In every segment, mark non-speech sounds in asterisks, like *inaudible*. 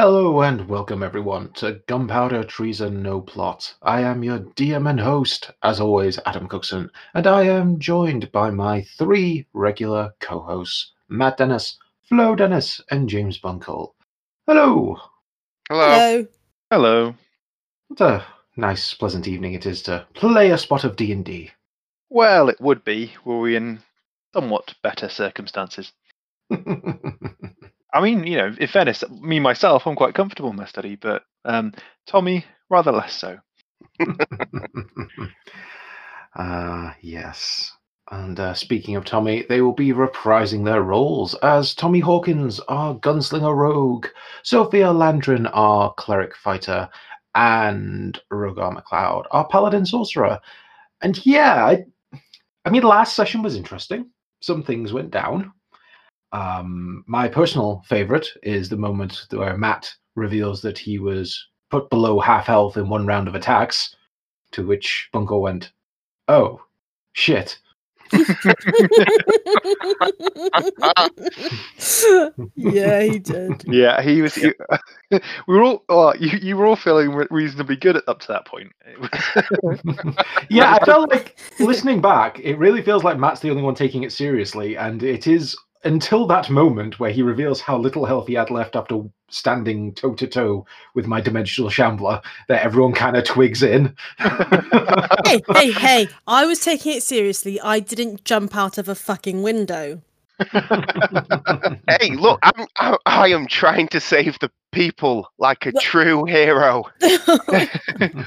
Hello and welcome everyone to Gunpowder Treason No Plot. I am your DM and host, as always, Adam Cookson, and I am joined by my three regular co-hosts, Matt Dennis, Flo Dennis, and James Bunkle. Hello! Hello. Hello. Hello. What a nice, pleasant evening it is to play a spot of D&D. Well, it would be were we in somewhat better circumstances. *laughs* I mean, you know, in fairness, me myself, I'm quite comfortable in my study, but um, Tommy rather less so. Ah, *laughs* yes. And uh, speaking of Tommy, they will be reprising their roles as Tommy Hawkins, our gunslinger rogue, Sophia Landrin, our cleric fighter, and Rogar McLeod, our paladin sorcerer. And yeah, I, I mean, last session was interesting. Some things went down. Um, my personal favorite is the moment where Matt reveals that he was put below half health in one round of attacks, to which Bunko went, "Oh, shit." *laughs* yeah, he did. *laughs* Yeah, he was. he- *laughs* we were all. Oh, you, you were all feeling reasonably good at, up to that point. Yeah, I felt like listening back, it really feels like Matt's the only one taking it seriously, and it is until that moment where he reveals how little health he had left after standing toe to toe with my dimensional shambler that everyone kind of twigs in. hey, hey, hey! *laughs* I was taking it seriously. I didn't jump out of a fucking window. *laughs* Hey, look, I'm, I, I am trying to save the people like a true hero. *laughs* in,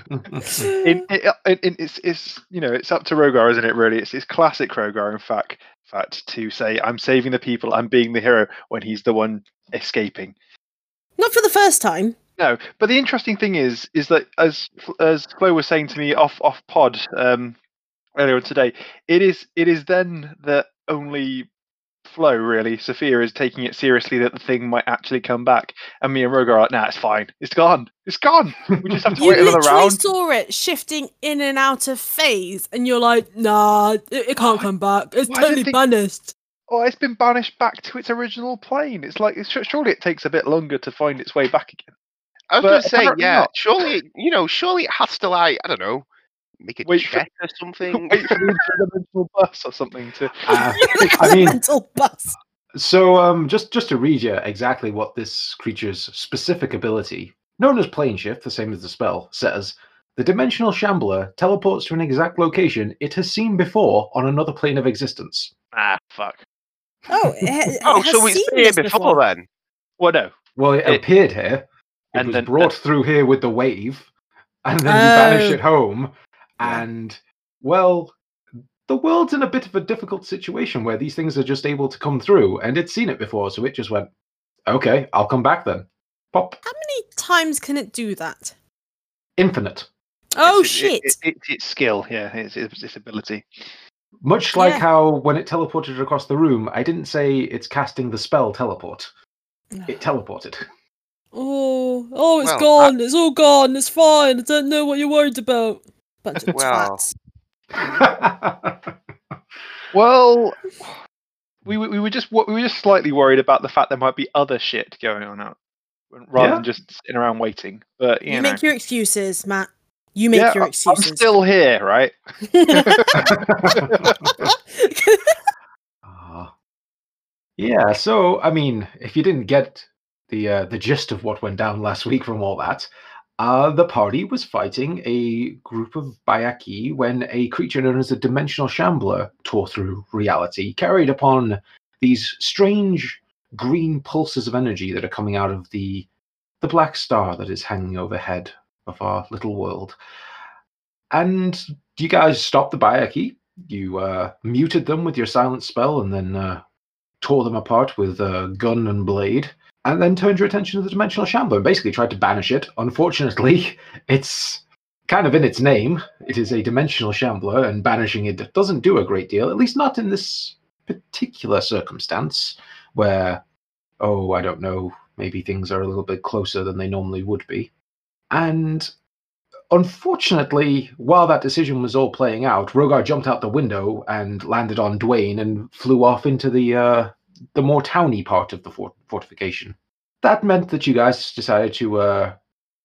in, in, in- it's, it's you know it's up to Rogar, isn't it? Really, it's, it's classic Rogar. In fact, in fact, to say I'm saving the people, I'm being the hero when he's the one escaping. Not for the first time. No, but the interesting thing is, is that as as Flo was saying to me off off pod um, earlier on today, it is it is then that only Flo really Sophia is taking it seriously that the thing might actually come back, and me and Rogar are like, nah, it's fine, it's gone, it's gone. We just have to *laughs* You wait another literally round. saw it shifting in and out of phase, and you're like, nah, it, it can't come back. It's why totally it- banished. Oh, it's been banished back to its original plane. It's like it's, surely it takes a bit longer to find its way back again. I was But going to say, yeah, not. surely, you know, surely it has to, like, I don't know, make a Wait for- or *laughs* something. Wait for the interdimensional bus or something to. *laughs* Uh, I mean, *laughs* mental bus. So, um, just just to read you exactly what this creature's specific ability, known as plane shift, the same as the spell, says: the dimensional shambler teleports to an exact location it has seen before on another plane of existence. Ah, fuck. Oh, it, ha- oh, has so it's seen here this before, then. Well, no. Well, it, It- appeared here. It and was then- brought through here with the wave, and then you banish Oh. it home. Yeah. And well, the world's in a bit of a difficult situation where these things are just able to come through, and it's seen it before, so it just went, "Okay, I'll come back then." Pop, How many times can it do that? infinite. Oh It's- it- shit! it- it's its skill, yeah, it's, it's its ability. Much like Yeah. how when it teleported across the room, I didn't say it's casting the spell teleport. It *sighs* teleported. Oh, oh, it's Well, I- gone. It's all gone. It's fine. I don't know what you're worried about. Bunch of Well, twats. *laughs* Well, we were- we were just we were just slightly worried about the fact there might be other shit going on out, rather Yeah. than just sitting around waiting. But you, You, know, make your excuses, Matt. You make yeah, your excuses. I'm still here, right? Ah. *laughs* *laughs* yeah, so I mean, if you didn't get the uh, the gist of what went down last week from all that, uh, the party was fighting a group of Byakhee when a creature known as a dimensional shambler tore through reality, carried upon these strange green pulses of energy that are coming out of the the black star that is hanging overhead of our little world. And you guys stopped the Byakhee. You uh, muted them with your silent spell and then uh, tore them apart with uh, gun and blade. And then turned your attention to the Dimensional Shambler and basically tried to banish it. Unfortunately, *laughs* it's kind of in its name. It is a Dimensional Shambler, and banishing it doesn't do a great deal, at least not in this particular circumstance where, oh, I don't know, maybe things are a little bit closer than they normally would be. And unfortunately, while that decision was all playing out, Rogar jumped out the window and landed on Dwayne and flew off into the uh, the more towny part of the fort- fortification. that meant that you guys decided to, uh,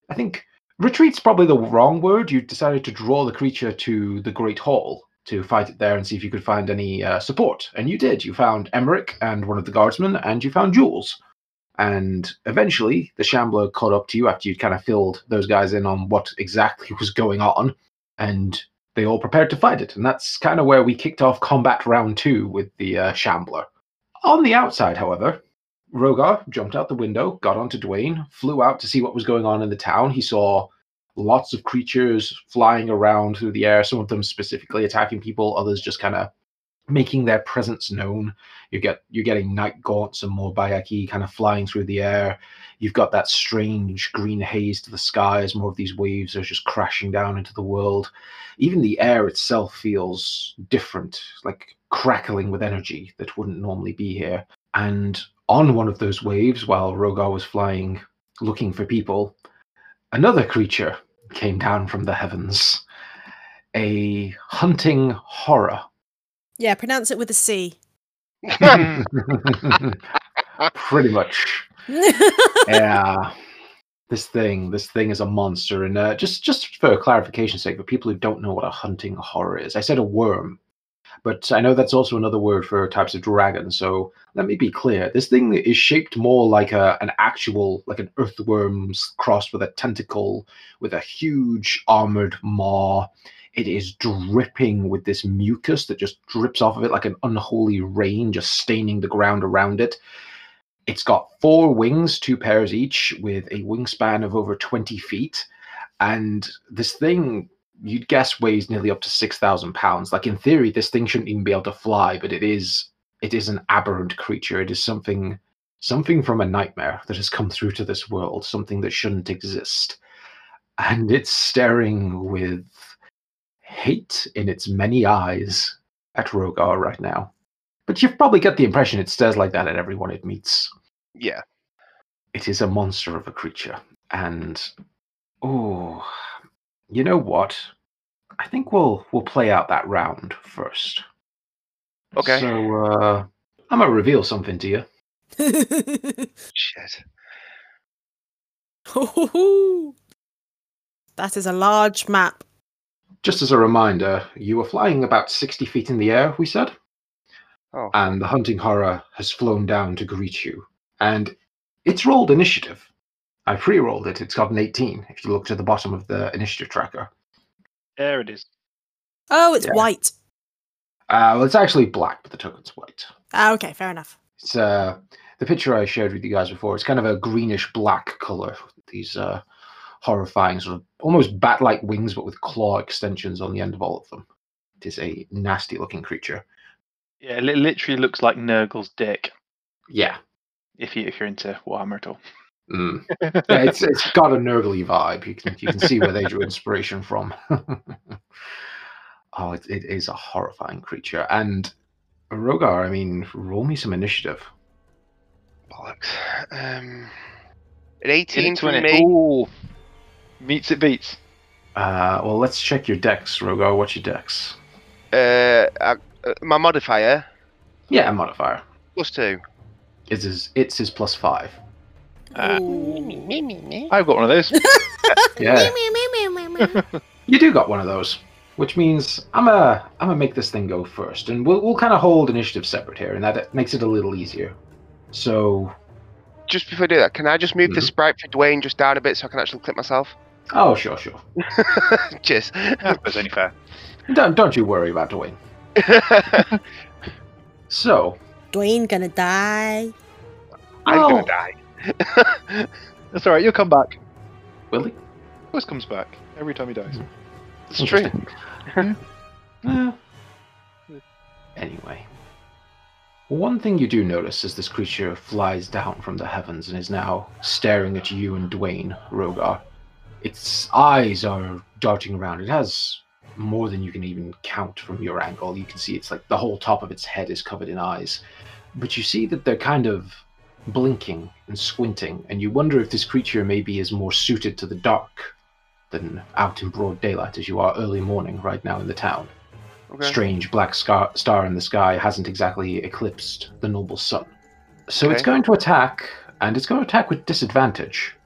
I think, retreat's probably the wrong word. You decided to draw the creature to the Great Hall to fight it there and see if you could find any uh, support. And you did. You found Emmerich and one of the guardsmen, and you found Jules. And eventually, the Shambler caught up to you after you'd kind of filled those guys in on what exactly was going on, and they all prepared to fight it. And that's kind of where we kicked off combat round two with the uh, Shambler. On the outside, however, Rogar jumped out the window, got onto Dwayne, flew out to see what was going on in the town. He saw lots of creatures flying around through the air, some of them specifically attacking people, others just kind of making their presence known. You get you're getting night gaunts and more byakhee kind of flying through the air. You've got that strange green haze to the sky as more of these waves are just crashing down into the world. Even the air itself feels different, like crackling with energy that wouldn't normally be here. And on one of those waves, while Rogar was flying looking for people, another creature came down from the heavens. A hunting horror. Yeah, pronounce it with a C. *laughs* Pretty much. *laughs* yeah. This thing, this thing is a monster, and uh, just just for clarification's sake, for people who don't know what a hunting horror is, I said a worm, but I know that's also another word for types of dragon. So let me be clear: this thing is shaped more like a an actual, like an earthworm's crossed with a tentacle, with a huge armored maw. It is dripping with this mucus that just drips off of it like an unholy rain, just staining the ground around it. It's got four wings, two pairs each, with a wingspan of over 20 feet. And this thing, you'd guess, weighs nearly up to 6,000 pounds. Like, in theory, this thing shouldn't even be able to fly, but it is. It is an aberrant creature. It is something, something from a nightmare that has come through to this world, something that shouldn't exist, and it's staring with hate in its many eyes at Rogar right now. But you've probably get the impression it stares like that at everyone it meets. Yeah. It is a monster of a creature. And oh you know what? I think we'll we'll play out that round first. Okay. So uh I'm gonna reveal something to you. Shit. *laughs* that is a large map. Just as a reminder, you were flying about 60 feet in the air, we said, Oh. and the hunting horror has flown down to greet you. And it's rolled initiative. I pre rolled it. It's got an 18 if you look to the bottom of the initiative tracker. There it is. Oh, it's Yeah. white. Uh, well, it's actually black, but the token's white. Ah, okay, fair enough. It's uh, the picture I shared with you guys before. It's kind of a greenish black color. These uh, horrifying, sort of almost bat like wings, but with claw extensions on the end of all of them. It is a nasty looking creature. Yeah, it literally looks like Nurgle's dick. Yeah. If you if you're into Warhammer at all. Mm. *laughs* yeah, it's it's got a Nurgly vibe. You can you can see where they drew inspiration from. *laughs* oh, it, it is a horrifying creature. And Rogar, I mean, roll me some initiative. Bollocks. Um, an 18 It's it- me. Ooh. Meets it beats. Uh, well, let's check your Dex, Rogar. What's your Dex? Uh, uh, uh, my modifier Yeah, a modifier. plus two. It's his, it's his plus five. Ah. Ooh. I've got one of those. *laughs* Yeah, *laughs* you do got one of those, which means I'm a I'm gonna make this thing go first, and we'll we'll kind of hold initiative separate here, and that makes it a little easier. So, Just before I do that, can I just move the Mhm. sprite for Dwayne just down a bit so I can actually clip myself? oh sure, sure. *laughs* Cheers. That's only fair. Don't don't you worry about Dwayne. So, Dwayne gonna die. I'm well, gonna die. *laughs* That's all right. You'll come back. Will he? Always comes back every time he dies. It's true. *laughs* Anyway, one thing you do notice as this creature flies down from the heavens and is now staring at you and Dwayne, Rogar. Its eyes are darting around. It has more than you can even count from your angle. You can see it's like the whole top of its head is covered in eyes. But you see that they're kind of blinking and squinting, and you wonder if this creature maybe is more suited to the dark than out in broad daylight as you are early morning right now in the town Okay. strange black scar- star in the sky hasn't exactly eclipsed the noble sun. So it's going to attack and it's going to attack with disadvantage.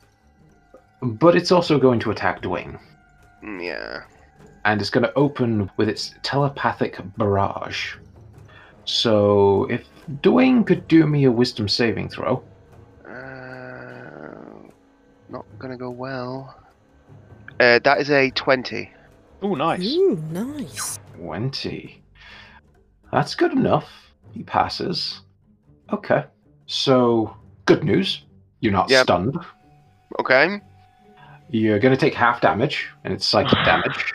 But it's also going to attack Dwayne, Mm, Yeah. and it's going to open with its telepathic barrage. So if Dwayne could do me a wisdom saving throw, Uh, not gonna go well. Uh, that is a twenty. Oh, nice. Ooh, nice. 20. That's good enough. He passes. Okay. So, good news. You're not Yep. stunned. Okay. You're going to take half damage, and it's psychic damage.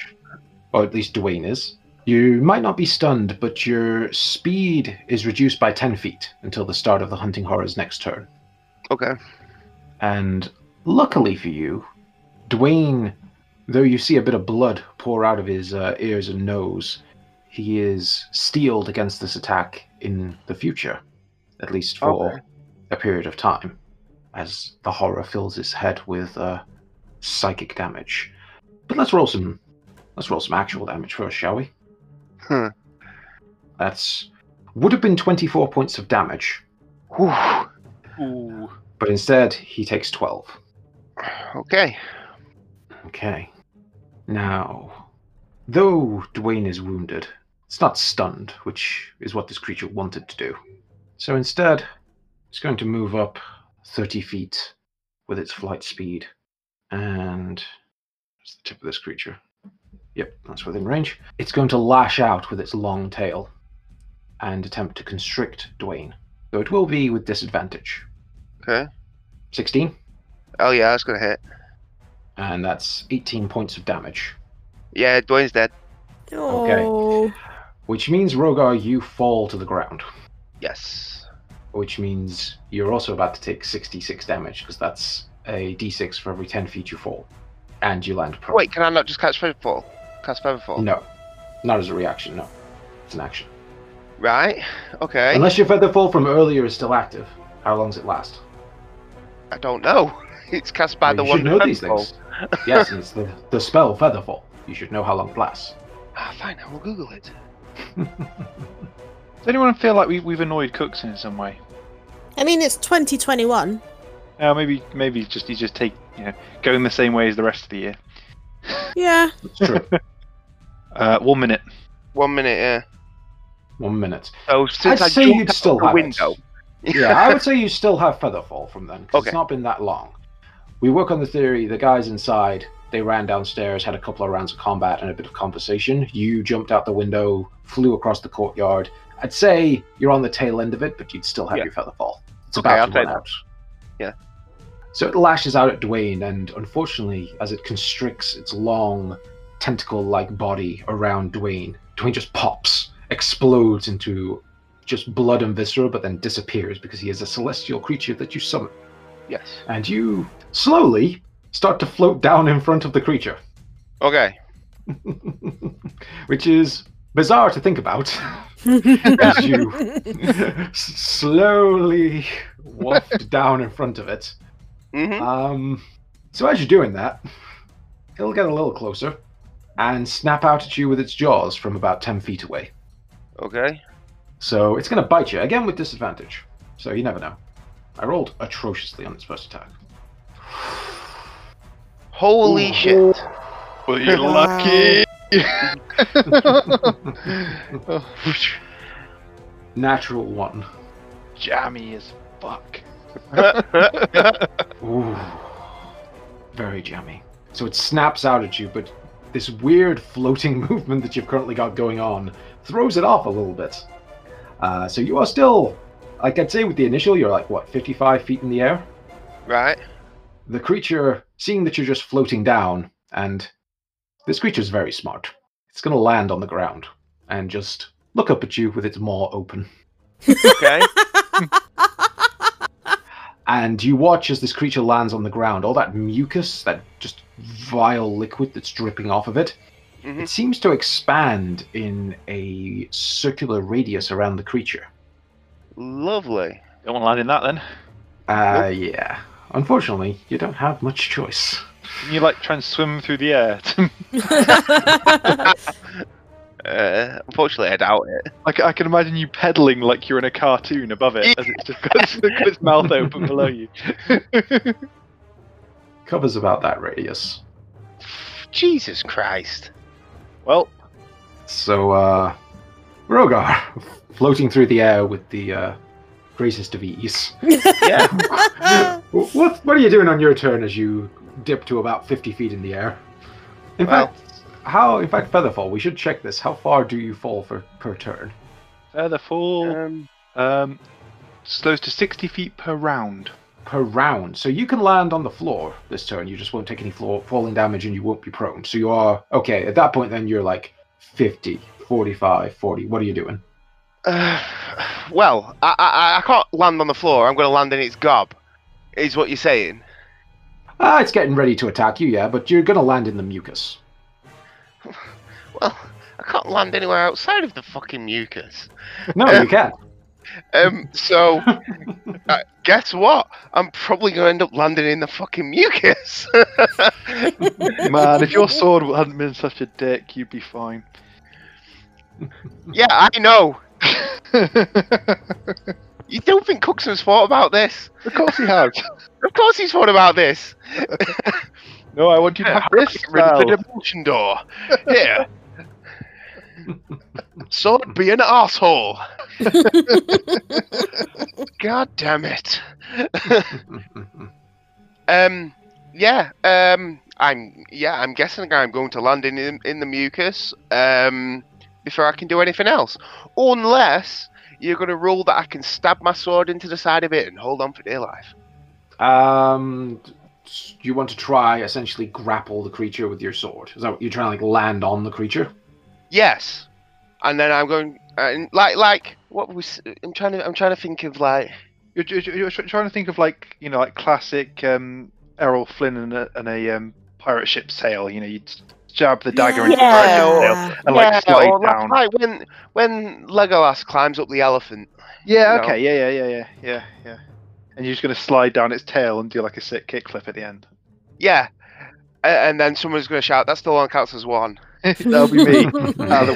Or at least Dwayne is. You might not be stunned, but your speed is reduced by 10 feet until the start of the Hunting Horror's next turn. Okay. And luckily for you, Dwayne, though you see a bit of blood pour out of his uh, ears and nose, he is steeled against this attack in the future, at least for Okay. a period of time, as the horror fills his head with uh, psychic damage. But let's roll some, let's roll some actual damage first, shall we? Huh. That's would have been 24 points of damage, Whew. Ooh. but instead he takes 12. Okay. Okay. Now, though Dwayne is wounded, it's not stunned, which is what this creature wanted to do. So instead, it's going to move up 30 feet with its flight speed. And that's the tip of this creature. Yep, that's within range. It's going to lash out with its long tail and attempt to constrict Dwayne. So it will be with disadvantage. Okay. 16, Oh yeah, that's gonna hit. and that's 18 points of damage. Yeah, Dwayne's dead. Oh. Which means, Rogar, you fall to the ground. Yes. Which means you're also about to take 66 damage, because that's a d6 for every 10 feet you fall. And you land prone. Wait, can I not just catch Featherfall? Cast Featherfall? No. Not as a reaction, no. It's an action. Right. Okay. Unless your feather fall from earlier is still active. How long does it last? I don't know. *laughs* It's cast by Well, the you one. should know these Featherfall. things. *laughs* yes, *laughs* it's the, the spell Featherfall. You should know how long it lasts. Ah, fine. I will Google it. Does anyone feel like we, we've annoyed Cooks in some way? I mean, it's 2021. Uh, maybe maybe just you just take you know going the same way as the rest of the year. Yeah. It's true. Uh, one minute. One minute. Yeah. One minute. So since I I'd say you'd still have window. it. Yeah, I would say you still have Featherfall from then, because Okay. it's not been that long. We work on the theory the guys inside, they ran downstairs, had a couple of rounds of combat and a bit of conversation. You jumped out the window, flew across the courtyard. I'd say you're on the tail end of it, but you'd still have Yeah. your Featherfall. It's Okay, about to run out. Yeah. So it lashes out at Dwayne, and unfortunately, as it constricts its long, tentacle like body around Dwayne, Dwayne just pops, explodes into just blood and viscera, but then disappears because he is a celestial creature that you summon. Yes. And you slowly start to float down in front of the creature, Okay. *laughs* which is bizarre to think about *laughs* as you slowly waft *laughs* down in front of it. Mm-hmm. Um, so as you're doing that, it'll get a little closer and snap out at you with its jaws from about 10 feet away. Okay. So it's going to bite you, again with disadvantage. So you never know. I rolled atrociously on its first attack. Holy Ooh. shit. *laughs* Well, you're lucky. *laughs* Natural one. Jammy as fuck. *laughs* Ooh. Very jammy. So it snaps out at you, but this weird floating *laughs* movement that you've currently got going on throws it off a little bit. Uh, so you are still, like I'd say with the initial, you're like, what, 55 feet in the air? right. The creature, seeing that you're just floating down, and this creature's very smart, it's going to land on the ground and just look up at you with its maw open. Okay. *laughs* And you watch as this creature lands on the ground. All that mucus, that just vile liquid that's dripping off of it, Mhm. it seems to expand in a circular radius around the creature. Lovely. Don't want to land in that then. Uh, yeah. Unfortunately, you don't have much choice. Can you like try and swim through the air? *laughs* Uh, Unfortunately, I doubt it. I, I can imagine you pedaling like you're in a cartoon above it, as it's just got *laughs* got its mouth open below you. *laughs* Covers about that radius. Jesus Christ. well, So, uh, Rogar, floating through the air with the uh, greatest of ease. *laughs* Yeah. What what are you doing on your turn as you dip to about fifty feet in the air? In Well- fact, how? In fact, Featherfall. We should check this. How far do you fall for per turn? feather fall Um, um, slows to 60 feet per round. Per round. So you can land on the floor this turn. You just won't take any floor falling damage and you won't be prone. So you are okay. At that point, then you're like 50, 45, 40. What are you doing? uh, well, I, I I can't land on the floor. I'm going to land in its gob. Is what you're saying? Ah, it's getting ready to attack you, yeah, but you're gonna land in the mucus. *laughs* Well, I can't land anywhere outside of the fucking mucus. No, you *laughs* can't. Um, so *laughs* uh, guess what? I'm probably going to end up landing in the fucking mucus. *laughs* Man, if your sword hadn't been such a dick, you'd be fine. yeah, I know. *laughs* You don't think Cookson's thought about this? of course he has. Of course he's thought about this. No, I want you to have this Get rid of the dimension door. Here. Sword be an asshole. *laughs* God damn it. Um, yeah. Um, I'm yeah. I'm guessing I'm going to land in in the mucus. Um, before I can do anything else, unless you're going to rule that I can stab my sword into the side of it and hold on for dear life. um, you want to try essentially grapple the creature with your sword? Is that what you're trying to like land on the creature? Yes, and then I'm going and like like what was I'm trying to I'm trying to think of like You're, you're, you're trying to think of like you know like classic um, Errol Flynn and a, and a um, pirate ship's sail. You know, you jab the dagger into the pirate Yeah. and like slide or like- down. like when when Legolas climbs up the elephant. Yeah. No. Okay. Yeah. Yeah. Yeah. Yeah. Yeah. Yeah. And you're just gonna slide down its tail and do like a sick kickflip at the end. Yeah. A- And then someone's going to shout, "That still counts as one." *laughs* That'll be me *laughs* out of the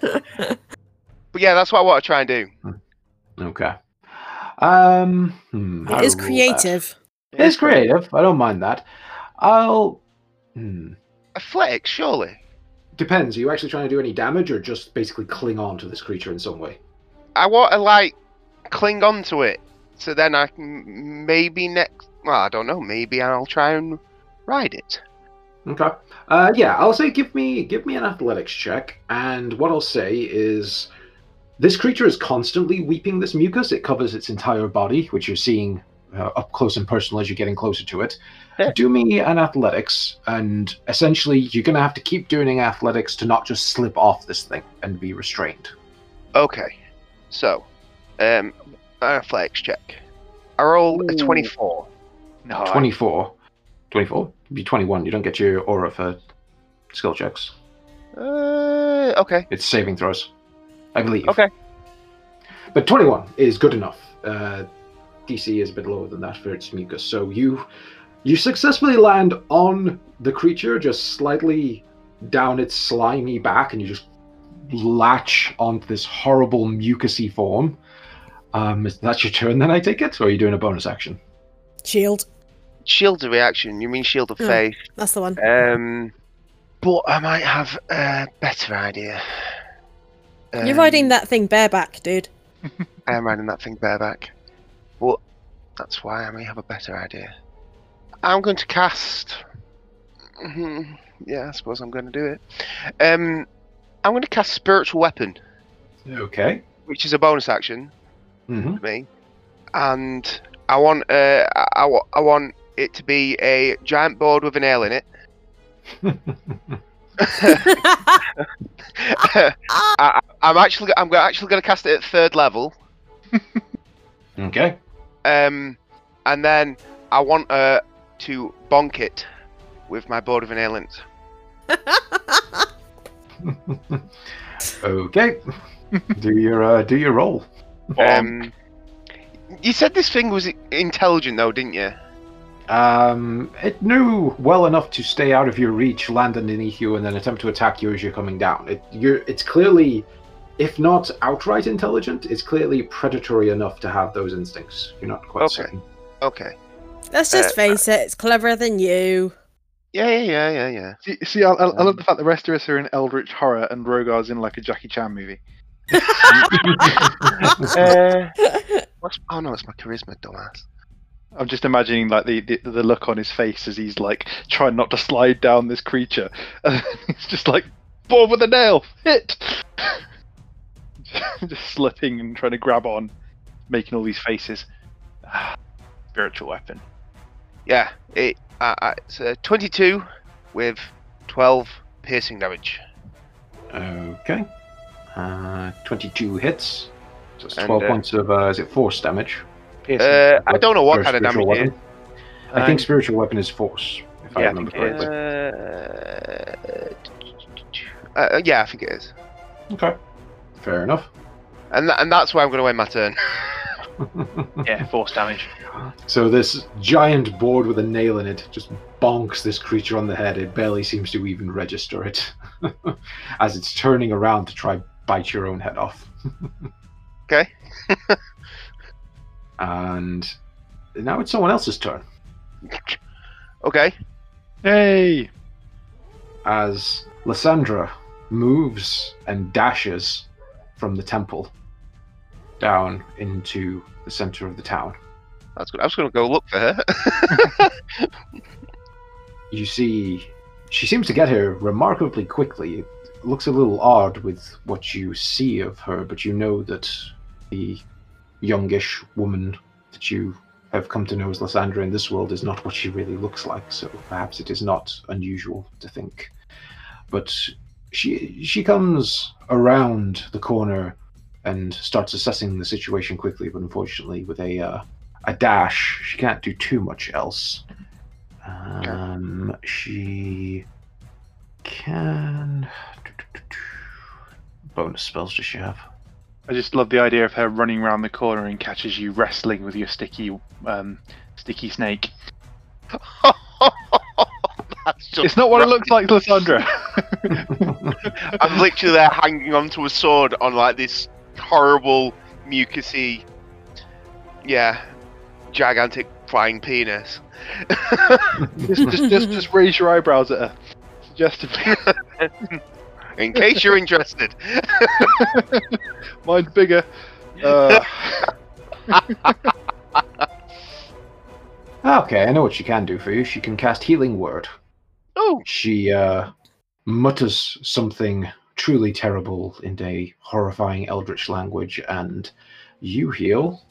window. *laughs* But yeah, that's what I want to try and do. Okay. Um, hmm, It is to rule that. creative. It's creative. I don't mind that. I'll. Hmm. Athletics, surely. Depends. Are you actually trying to do any damage or just basically cling on to this creature in some way? I want to like cling on to it, so then I can maybe next. Well, I don't know. Maybe I'll try and ride it. Okay. Uh, yeah, I'll say give me give me an athletics check, and what I'll say is this creature is constantly weeping this mucus. It covers its entire body, which you're seeing uh, up close and personal as you're getting closer to it. Do me an athletics, and essentially you're gonna have to keep doing athletics to not just slip off this thing and be restrained. Okay. So, um, an athletics check. I roll a Ooh. twenty-four. No. 24. 24? Be 21. You don't get your aura for skill checks. Uh, okay. It's saving throws, I believe. Okay. But 21 is good enough. Uh, DC is a bit lower than that for its mucus. So you you successfully land on the creature, just slightly down its slimy back, and you just latch onto this horrible mucusy form. Um, is that your turn then, I take it? Or are you doing a bonus action? Shield. Shield of reaction. You mean shield of Yeah. faith? That's the one. Um, but I might have a better idea. You're Um, riding that thing bareback, dude. *laughs* I am riding that thing bareback. But that's why I may have a better idea. I'm going to cast. *laughs* Yeah, I suppose I'm going to do it. Um, I'm going to cast spiritual weapon, Okay. which is a bonus action hmm for me, and I want uh, I, I I want it to be a giant board with a nail in it. *laughs* *laughs* I, I'm actually I'm actually going to cast it at third level. *laughs* okay. Um, and then I want uh, to bonk it with my board of an nail. Okay. do your uh, do your roll. Um, you said this thing was intelligent, though, didn't you? Um, it knew well enough to stay out of your reach, land underneath you, and then attempt to attack you as you're coming down. It, you're, it's clearly, if not outright intelligent, it's clearly predatory enough to have those instincts. You're not quite Okay. certain. Okay. Let's just Uh, face it, it's cleverer than you. Yeah, yeah, yeah, yeah, yeah. See, see I, I, I love the fact the rest of us are in Eldritch horror and Rogar's in like a Jackie Chan movie. *laughs* Uh, *laughs* what's, oh no, it's my charisma, dumbass. I'm just imagining like the, the the look on his face as he's like trying not to slide down this creature. *laughs* And he's just like, ball with a nail, hit. *laughs* just slipping and trying to grab on, making all these faces. *sighs* Spiritual weapon. Yeah, it, uh, uh, it's uh, 22 with 12 piercing damage. Okay. Uh, 22 hits. So it's And, 12 uh, points of, uh, is it force damage? Uh, I don't know what kind of damage spiritual it is. weapon? I think spiritual weapon is force, if Yeah, I remember think it is. correctly. Uh, uh, yeah, I think it is. Okay. Fair enough. And, tha- and that's where I'm going to end my turn. *laughs* Yeah, force damage. So this giant board with a nail in it just bonks this creature on the head. It barely seems to even register it *laughs* as it's turning around to try bite your own head off. *laughs* Okay. And now it's someone else's turn Okay. Hey! as Lysandra moves and dashes from the temple down into the center of the town. That's good. I was going to go look for her. *laughs* you see she seems to get here remarkably quickly. It looks a little odd with what you see of her, but you know that the youngish woman that you have come to know as Lysandra in this world is not what she really looks like, so perhaps it is not unusual to think. But she she comes around the corner and starts assessing the situation quickly, but unfortunately with a uh, a dash, she can't do too much else. Um, she can. *tsk* Bonus spells does she have? I just love the idea of her running around the corner and catches you wrestling with your sticky, um, sticky snake. *laughs* It's not what it looks like, Lysandra. *laughs* I'm literally there hanging onto a sword on like this horrible, mucusy, yeah, gigantic flying penis. just, just, just, just raise your eyebrows at her. Suggestively. *laughs* In case you're *laughs* interested. *laughs* Mine's bigger. Uh, *laughs* okay, I know what she can do for you. She can cast Healing Word. Oh, She uh, mutters something truly terrible in a horrifying eldritch language, and you heal.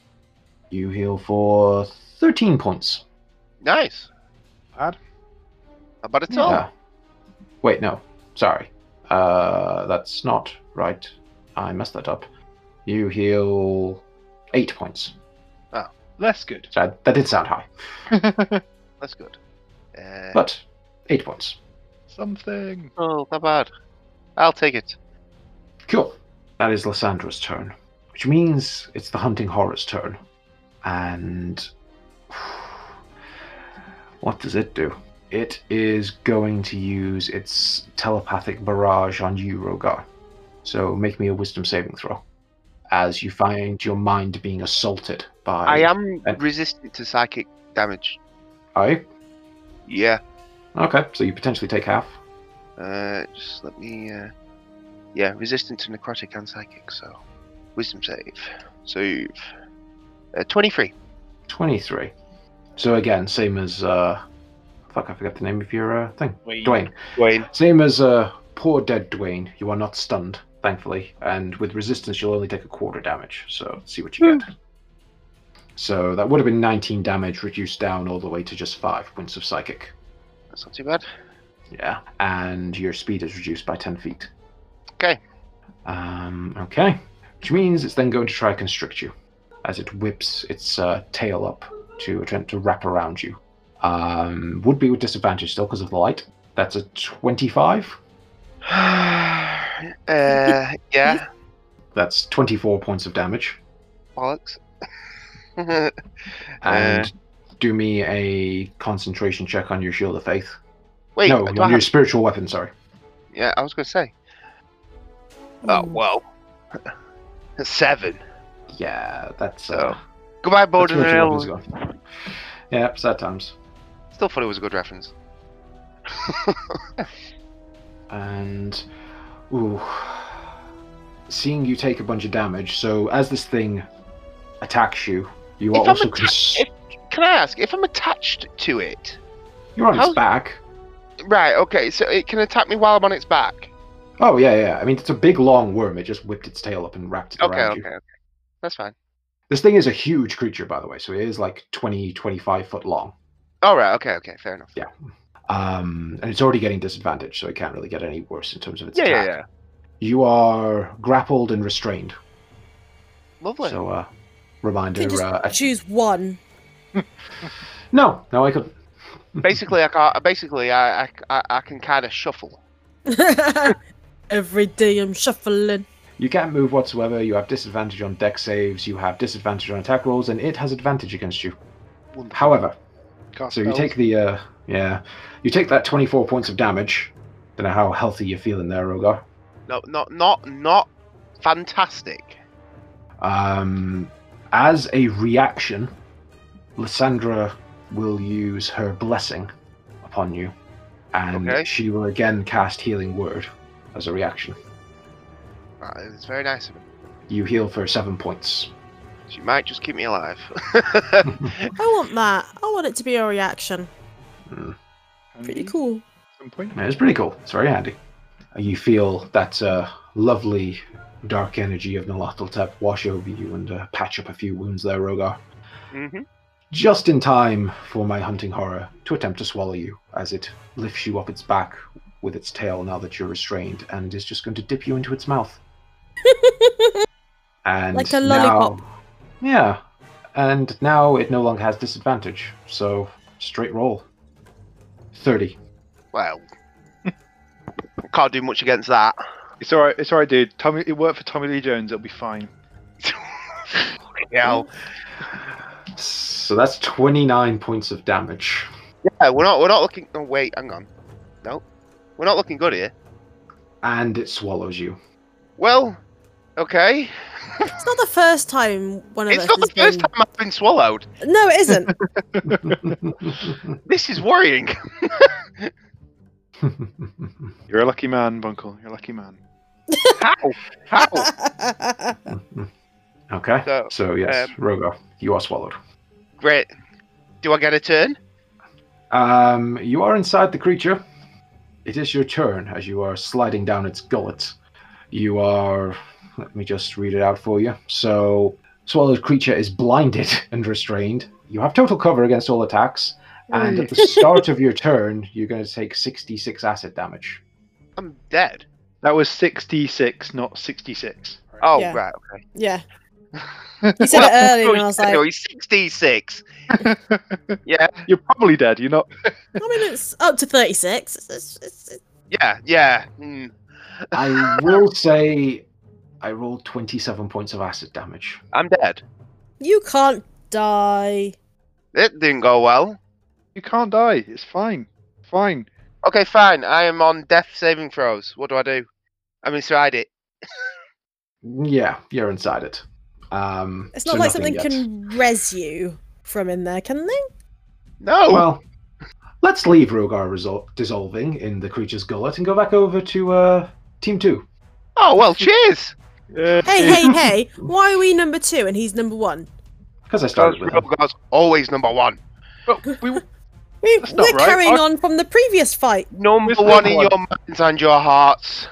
You heal for 13 points. nice. Bad. How about it all? Yeah. Wait, no. Sorry. Uh, that's not right. I messed that up. You heal 8 points. Oh, that's good. So that, that did sound high. *laughs* That's good. Uh, But 8 points. Something. oh, not bad. I'll take it. Cool. That is Lysandra's turn, which means it's the Hunting Horror's turn. And *sighs* what does it do? It is going to use its telepathic barrage on you, Rogar. So make me a wisdom saving throw. As you find your mind being assaulted by. I am and- resistant to psychic damage. Aye? Yeah. Okay, so you potentially take half. Uh, just let me. Uh, yeah, resistant to necrotic and psychic. So, wisdom save. Save. Uh, Twenty-three. 23. So again, same as. uh Fuck, I forgot the name of your uh, thing. Dwayne. Wayne. Same as uh, poor dead Dwayne. You are not stunned, thankfully, and with resistance, you'll only take a quarter damage. So see what you get. So that would have been 19 damage, reduced down all the way to just five points of psychic. That's not too bad. Yeah, and your speed is reduced by 10 feet. Okay. Um, okay, which means it's then going to try to constrict you as it whips its uh, tail up to attempt to wrap around you. Um, would be with disadvantage still because of the light. That's a 25. *sighs* uh, yeah. That's 24 points of damage. Bollocks. *laughs* and do me a concentration check on your shield of faith. Wait, no, on your have- spiritual weapon. Sorry. yeah, I was going to say. Oh, Ooh. well. *laughs* Seven. Yeah, that's. Uh, Goodbye, that's Borden and spiritual weapon's Hill. gone. Yeah, sad times. Still thought it was a good reference. *laughs* And ooh, seeing you take a bunch of damage. So as this thing attacks you, you are I'm also atta- cons- if- Can I ask, if I'm attached to it, you're on how- its back. right? Okay, so it can attack me while I'm on its back. Oh yeah, yeah. I mean, it's a big long worm. It just whipped its tail up and wrapped it Okay, around okay, you. okay. That's fine. This thing is a huge creature, by the way. So it is like 20, 25 foot long. All right. Okay. Okay. Fair enough. Yeah. Um, and it's already getting disadvantaged, so it can't really get any worse in terms of its Yeah. Yeah. attack. Yeah. You are grappled and restrained. Lovely. So, uh, reminder. can just Uh, choose one. *laughs* no, no, I could. basically, I can't. Basically, I I, I, I can kind of shuffle. *laughs* Every day I'm shuffling. You can't move whatsoever. You have disadvantage on Dex saves. You have disadvantage on attack rolls, and it has advantage against you. Wonderful. However, Cast so you spells. take the uh, yeah, you take that twenty-four points of damage. Don't know how healthy you're feeling there, Rogar. No, not not not fantastic. Um, as a reaction, Lysandra will use her blessing upon you, and Okay. she will again cast Healing Word as a reaction. It's very nice of him. You heal for seven points. She might just keep me alive. *laughs* I want that. I want it to be a reaction. Mm. Pretty cool. at Some point. Yeah, It's pretty cool. It's very handy. Uh, You feel that uh, lovely dark energy of Nyarlathotep wash over you and uh, patch up a few wounds there, Rogar. hmm Just in time for my hunting horror to attempt to swallow you as it lifts you up its back with its tail now that you're restrained and is just going to dip you into its mouth. *laughs* And Like a lollipop. Now, yeah. And now it no longer has disadvantage. So straight roll. 30. Well, can't do much against that. It's all right. It's all right, dude. Tommy, it worked for Tommy Lee Jones. It'll be fine. *laughs* Yeah, So that's 29 points of damage. yeah. We're not. We're not looking. Oh wait, hang on. No, we're not looking good here. And it swallows you. Well, okay. It's not the first time one of It's us not the has first been... time I've been swallowed. No, it isn't. *laughs* This is worrying. *laughs* You're a lucky man, Bunkle. You're a lucky man. How? How? *laughs* okay. So, So, yes, um, Rogar, you are swallowed. Great. Do I get a turn? Um, you are inside the creature. It is your turn as you are sliding down its gullet. You are. Let me just read it out for you. So, swallowed creature is blinded *laughs* and restrained. You have total cover against all attacks, and at the *laughs* start of your turn, you're going to take 66 acid damage. I'm dead. That was 66, not 66. Oh Yeah. right. Okay. yeah. *laughs* You said it earlier, and I was like, he's 66. Yeah. You're probably dead. You're not. I mean, it's up to 36. It's, it's, it's, Yeah. Yeah. Mm. I will say I rolled 27 points of acid damage. I'm dead. you can't die. It didn't go well. You can't die. It's fine. Fine. Okay, fine. I am on death saving throws. What do I do? I'm inside it. *laughs* Yeah, you're inside it. Um, It's so not like something yet. can res you from in there, can they? No. Well, let's leave Rogar resol- dissolving in the creature's gullet and go back over to uh, Team 2. oh well. Cheers. *laughs* Hey, hey, hey! *laughs* Why are we number two and he's number one? Because I started with him. Rogar's always number one. but *laughs* we, We, That's not we're right. carrying I- on from the previous fight. Number Mr. one in One. your minds and your hearts.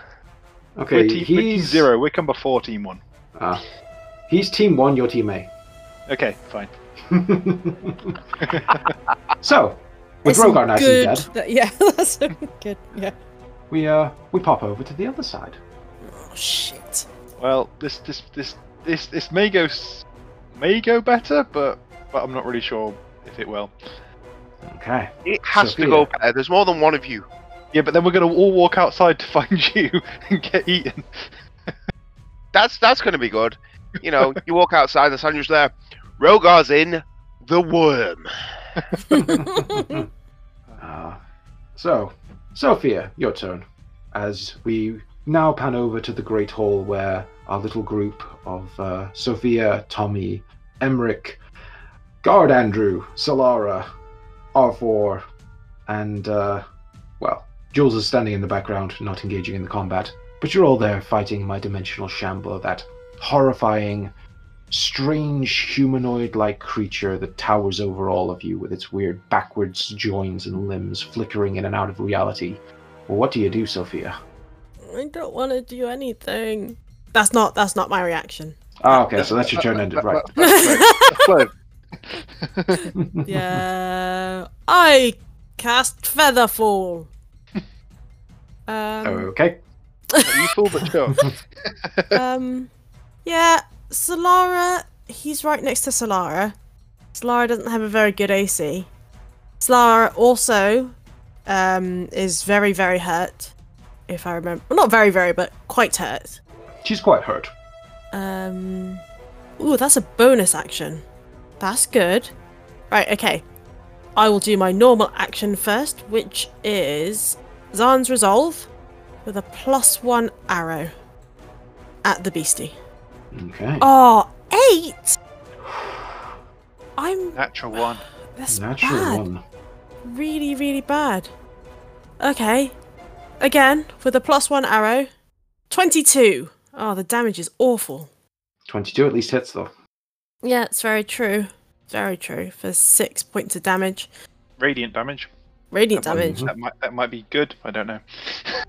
Okay, we're, team, we're team he's zero. We're number four, team one. Ah. he's Team 1, you're Team A. Okay, fine. *laughs* so, with It's Rogar nice good. and dead, that- yeah, that's good. Yeah. we uh we pop over to the other side. Oh shit. Well, this this this this this may go may go better, but but I'm not really sure if it will. Okay. It has Sophia. to go better. There's more than one of you. Yeah, but then we're gonna all walk outside to *laughs* find you and get eaten. *laughs* That's that's going to be good. You know, you walk outside, Lysandra's there. Rogar's in the worm. *laughs* Uh, so, Sophia, your turn. As we now pan over to the Great Hall where our little group of uh, Sophia, Tommy, Emmerich, Guard Andrew, Solara, R4, and, uh, well, Jules is standing in the background, not engaging in the combat. But you're all there fighting my dimensional shambler, that horrifying, strange humanoid like creature that towers over all of you with its weird backwards joins and limbs flickering in and out of reality. Well, what do you do, Sophia? I don't want to do anything. That's not. That's not my reaction. Ah, okay, so that's your turn ended, right. *laughs* *laughs* Yeah. I cast Featherfall. Um. Okay. you fool but sure. um. Yeah. Solara. He's right next to Solara. Solara doesn't have a very good AC. Solara also um is very very hurt. If I remember, well, not very very, but quite hurt. She's quite hurt. Um. Ooh, that's a bonus action. That's good. Right, okay. I will do my normal action first, which is Zahn's Resolve with a plus one arrow at the beastie. Okay. Oh, eight! I'm. Natural one. *sighs* That's Natural bad. one. Really, really bad. Okay. Again, with a plus one arrow. 22. Oh, the damage is awful. 22 at least hits, though. Yeah, it's very true. Very true. For six points of damage. Radiant damage. Radiant That might- damage. That might that might be good. I don't know. *laughs*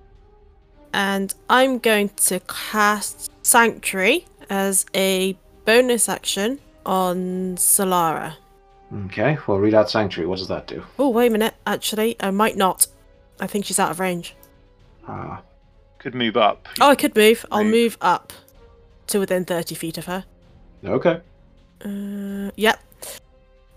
And I'm going to cast Sanctuary as a bonus action on Solara. Okay, well, read out Sanctuary. What does that do? Oh, wait a minute. Actually, I might not. I think she's out of range. Ah, Could move up. Oh, I could move. I'll Move. move up to within 30 feet of her. okay. Uh, yep.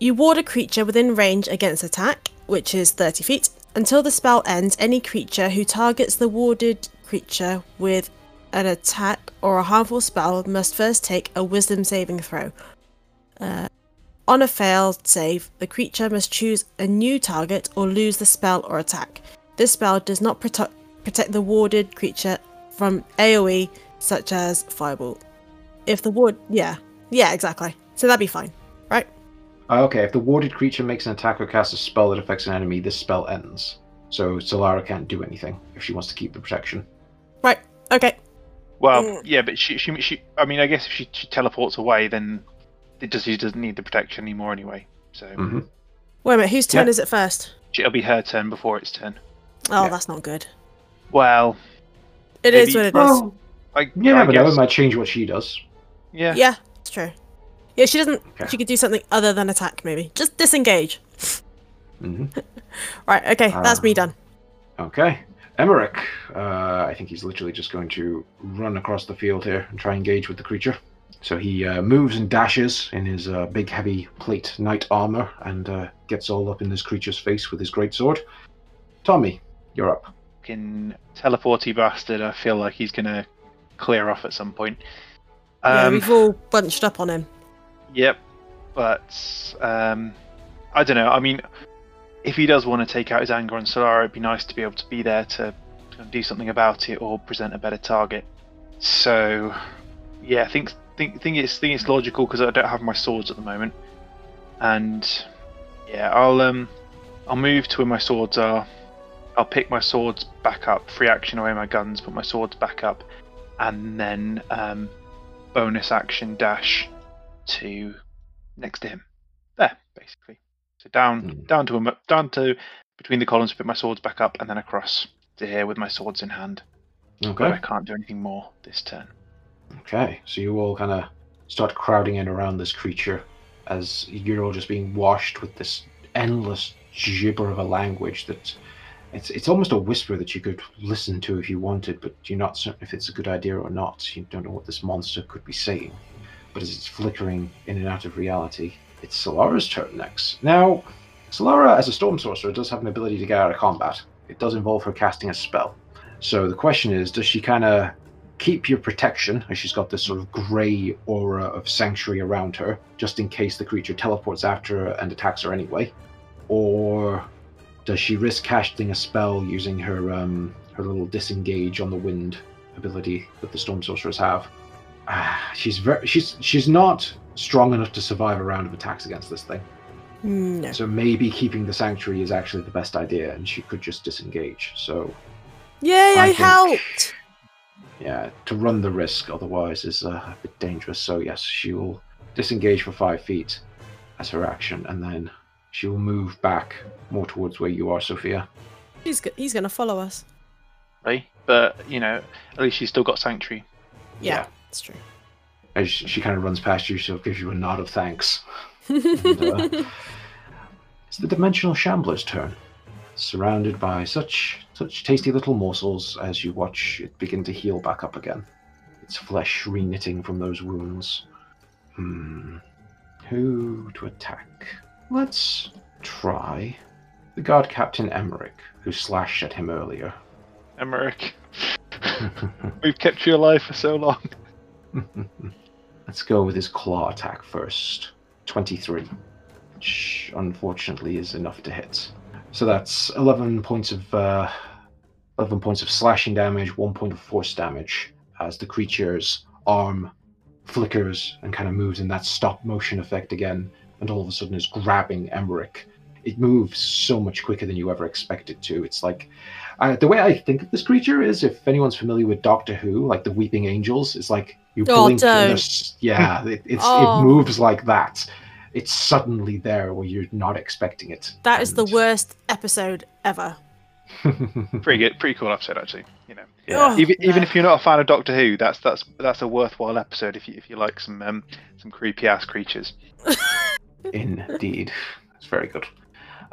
You ward a creature within range against attack, which is 30 feet. Until the spell ends, any creature who targets the warded creature with an attack or a harmful spell must first take a wisdom saving throw. Uh, on a failed save, the creature must choose a new target or lose the spell or attack. This spell does not protect protect the warded creature from AoE such as Firebolt. If the ward, yeah, yeah, exactly. So that'd be fine, right? Ah, Okay, if the warded creature makes an attack or casts a spell that affects an enemy, this spell ends. So Solara can't do anything if she wants to keep the protection. Right. Okay. Well, Mm. yeah, but she, she, she. I mean, I guess if she, she teleports away, then it does. She doesn't need the protection anymore anyway. So Mm-hmm. Wait a minute. Whose turn Yeah. is it first? it'll be her turn before its turn. Oh, Yeah. that's not good. Well, It is Maybe- what it is. Well, I you I never know. It guess- might change what she does. Yeah. yeah, it's true. Yeah, she doesn't. Okay. She could do something other than attack, maybe. Just disengage. hmm *laughs* Right. Okay. That's me Ah. done. Okay. Emmerich, uh, I think he's literally just going to run across the field here and try and engage with the creature. So he uh, moves and dashes in his uh, big, heavy plate knight armor and uh, gets all up in this creature's face with his greatsword. Tommy, you're up. Fucking teleporty bastard. I feel like he's gonna clear off at some point. yeah, Um, we've all bunched up on him. Yep, but um, I don't know. I mean, if he does want to take out his anger on Solara, it'd be nice to be able to be there to, to do something about it or present a better target. So, yeah, I think think think it's think it's logical because I don't have my swords at the moment, and yeah, I'll um I'll move to where my swords are. I'll pick my swords back up, free action away my guns, put my swords back up, and then um, bonus action dash to next to him. There, basically. So down, Hmm. down to him, down to between the columns, put my swords back up, and then across to here with my swords in hand. But I can't do anything more this turn. Okay. So you all kind of start crowding in around this creature as you're all just being washed with this endless gibber of a language that it's it's almost a whisper that you could listen to if you wanted, but you're not certain if it's a good idea or not. You don't know what this monster could be saying. But as it's flickering in and out of reality, it's Solara's turn next. Now, Solara, as a storm sorcerer, does have an ability to get out of combat. It does involve her casting a spell. So the question is, does she kind of keep your protection, as she's got this sort of grey aura of sanctuary around her, just in case the creature teleports after her and attacks her anyway? or does she risk casting a spell using her um, her little disengage on the wind ability that the storm sorcerers have? Ah, she's very she's she's not strong enough to survive a round of attacks against this thing. No. So maybe keeping the sanctuary is actually the best idea, and she could just disengage. So Yay, I I, helped! yeah, to run the risk otherwise is uh, a bit dangerous. So yes, she will disengage for five feet as her action, and then she will move back more towards where you are, Sophia. He's, go- he's going to follow us. Right? But you know, at least she's still got sanctuary. Yeah, Yeah. that's true. As she, she kind of runs past you, she'll give you a nod of thanks. *laughs* And, uh, it's the dimensional shambler's turn. Surrounded by such such tasty little morsels as you watch it begin to heal back up again. Its flesh reknitting from those wounds. Hmm. Who to attack? Let's try the guard captain Emmerich, who slashed at him earlier. Emmerich, *laughs* we've kept you alive for so long. *laughs* Let's go with his claw attack first. 23. Which unfortunately is enough to hit. So that's 11 points of uh, 11 points of slashing damage, 1 point of force damage as the creature's arm flickers and kind of moves in that stop motion effect again and all of a sudden is grabbing Emmerich. It moves so much quicker than you ever expect it to. It's like uh, the way I think of this creature is if anyone's familiar with Doctor Who, like the Weeping Angels, it's like you Oh, blink and don't. there's- yeah, it, it's Oh. it moves like that. It's suddenly there where you're not expecting it. That is the worst episode ever. *laughs* Pretty good, pretty cool episode actually. You know, Yeah. Oh, even even if you're not a fan of Doctor Who, that's that's that's a worthwhile episode if you if you like some um, some creepy ass creatures. *laughs* Indeed. It's very good.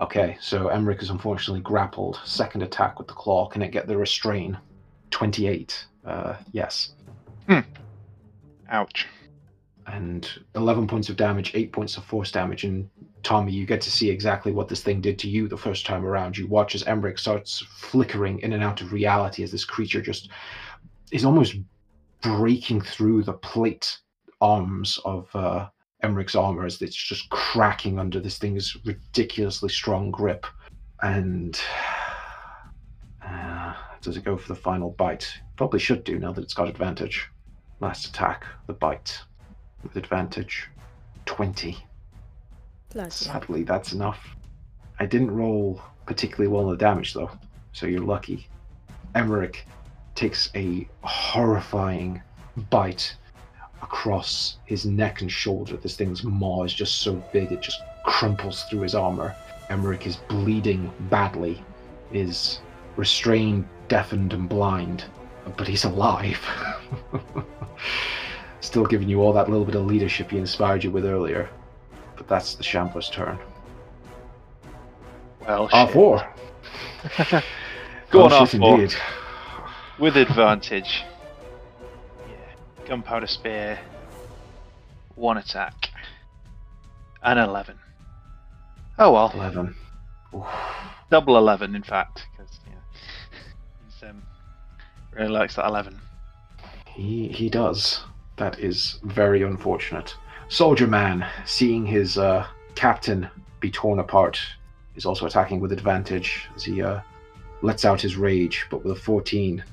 Okay, so Emmerich is unfortunately grappled. Second attack with the claw. Can it get the restrain? 28. Uh, yes. Ouch. And 11 points of damage, 8 points of force damage. And Tommy, you get to see exactly what this thing did to you the first time around. You watch as Emmerich starts flickering in and out of reality as this creature just is almost breaking through the plate arms of uh, Emmerich's armor as it's just cracking under this thing's ridiculously strong grip. And uh, does it go for the final bite? Probably should do now that it's got advantage. Last attack, the bite with advantage. 20. Bloody. Sadly, that's enough. I didn't roll particularly well on the damage, though, so you're lucky. Emmerich takes a horrifying bite across his neck and shoulder. This thing's maw is just so big it just crumples through his armor. Emmerich is bleeding badly, is restrained, deafened, and blind, but he's alive. *laughs* Still giving you all that little bit of leadership he inspired you with earlier. But that's the Shambler's turn. Well, R shit. *laughs* Oh, four. Go Oh, on, shit, R4. indeed. with advantage. Gunpowder spear. One attack. An eleven. Oh well, Eleven. Oof. double eleven in fact, because yeah, he's um really likes that eleven. He he does. That is very unfortunate. Soldier man, seeing his uh, captain be torn apart, is also attacking with advantage as he uh, lets out his rage. But with a 14, th-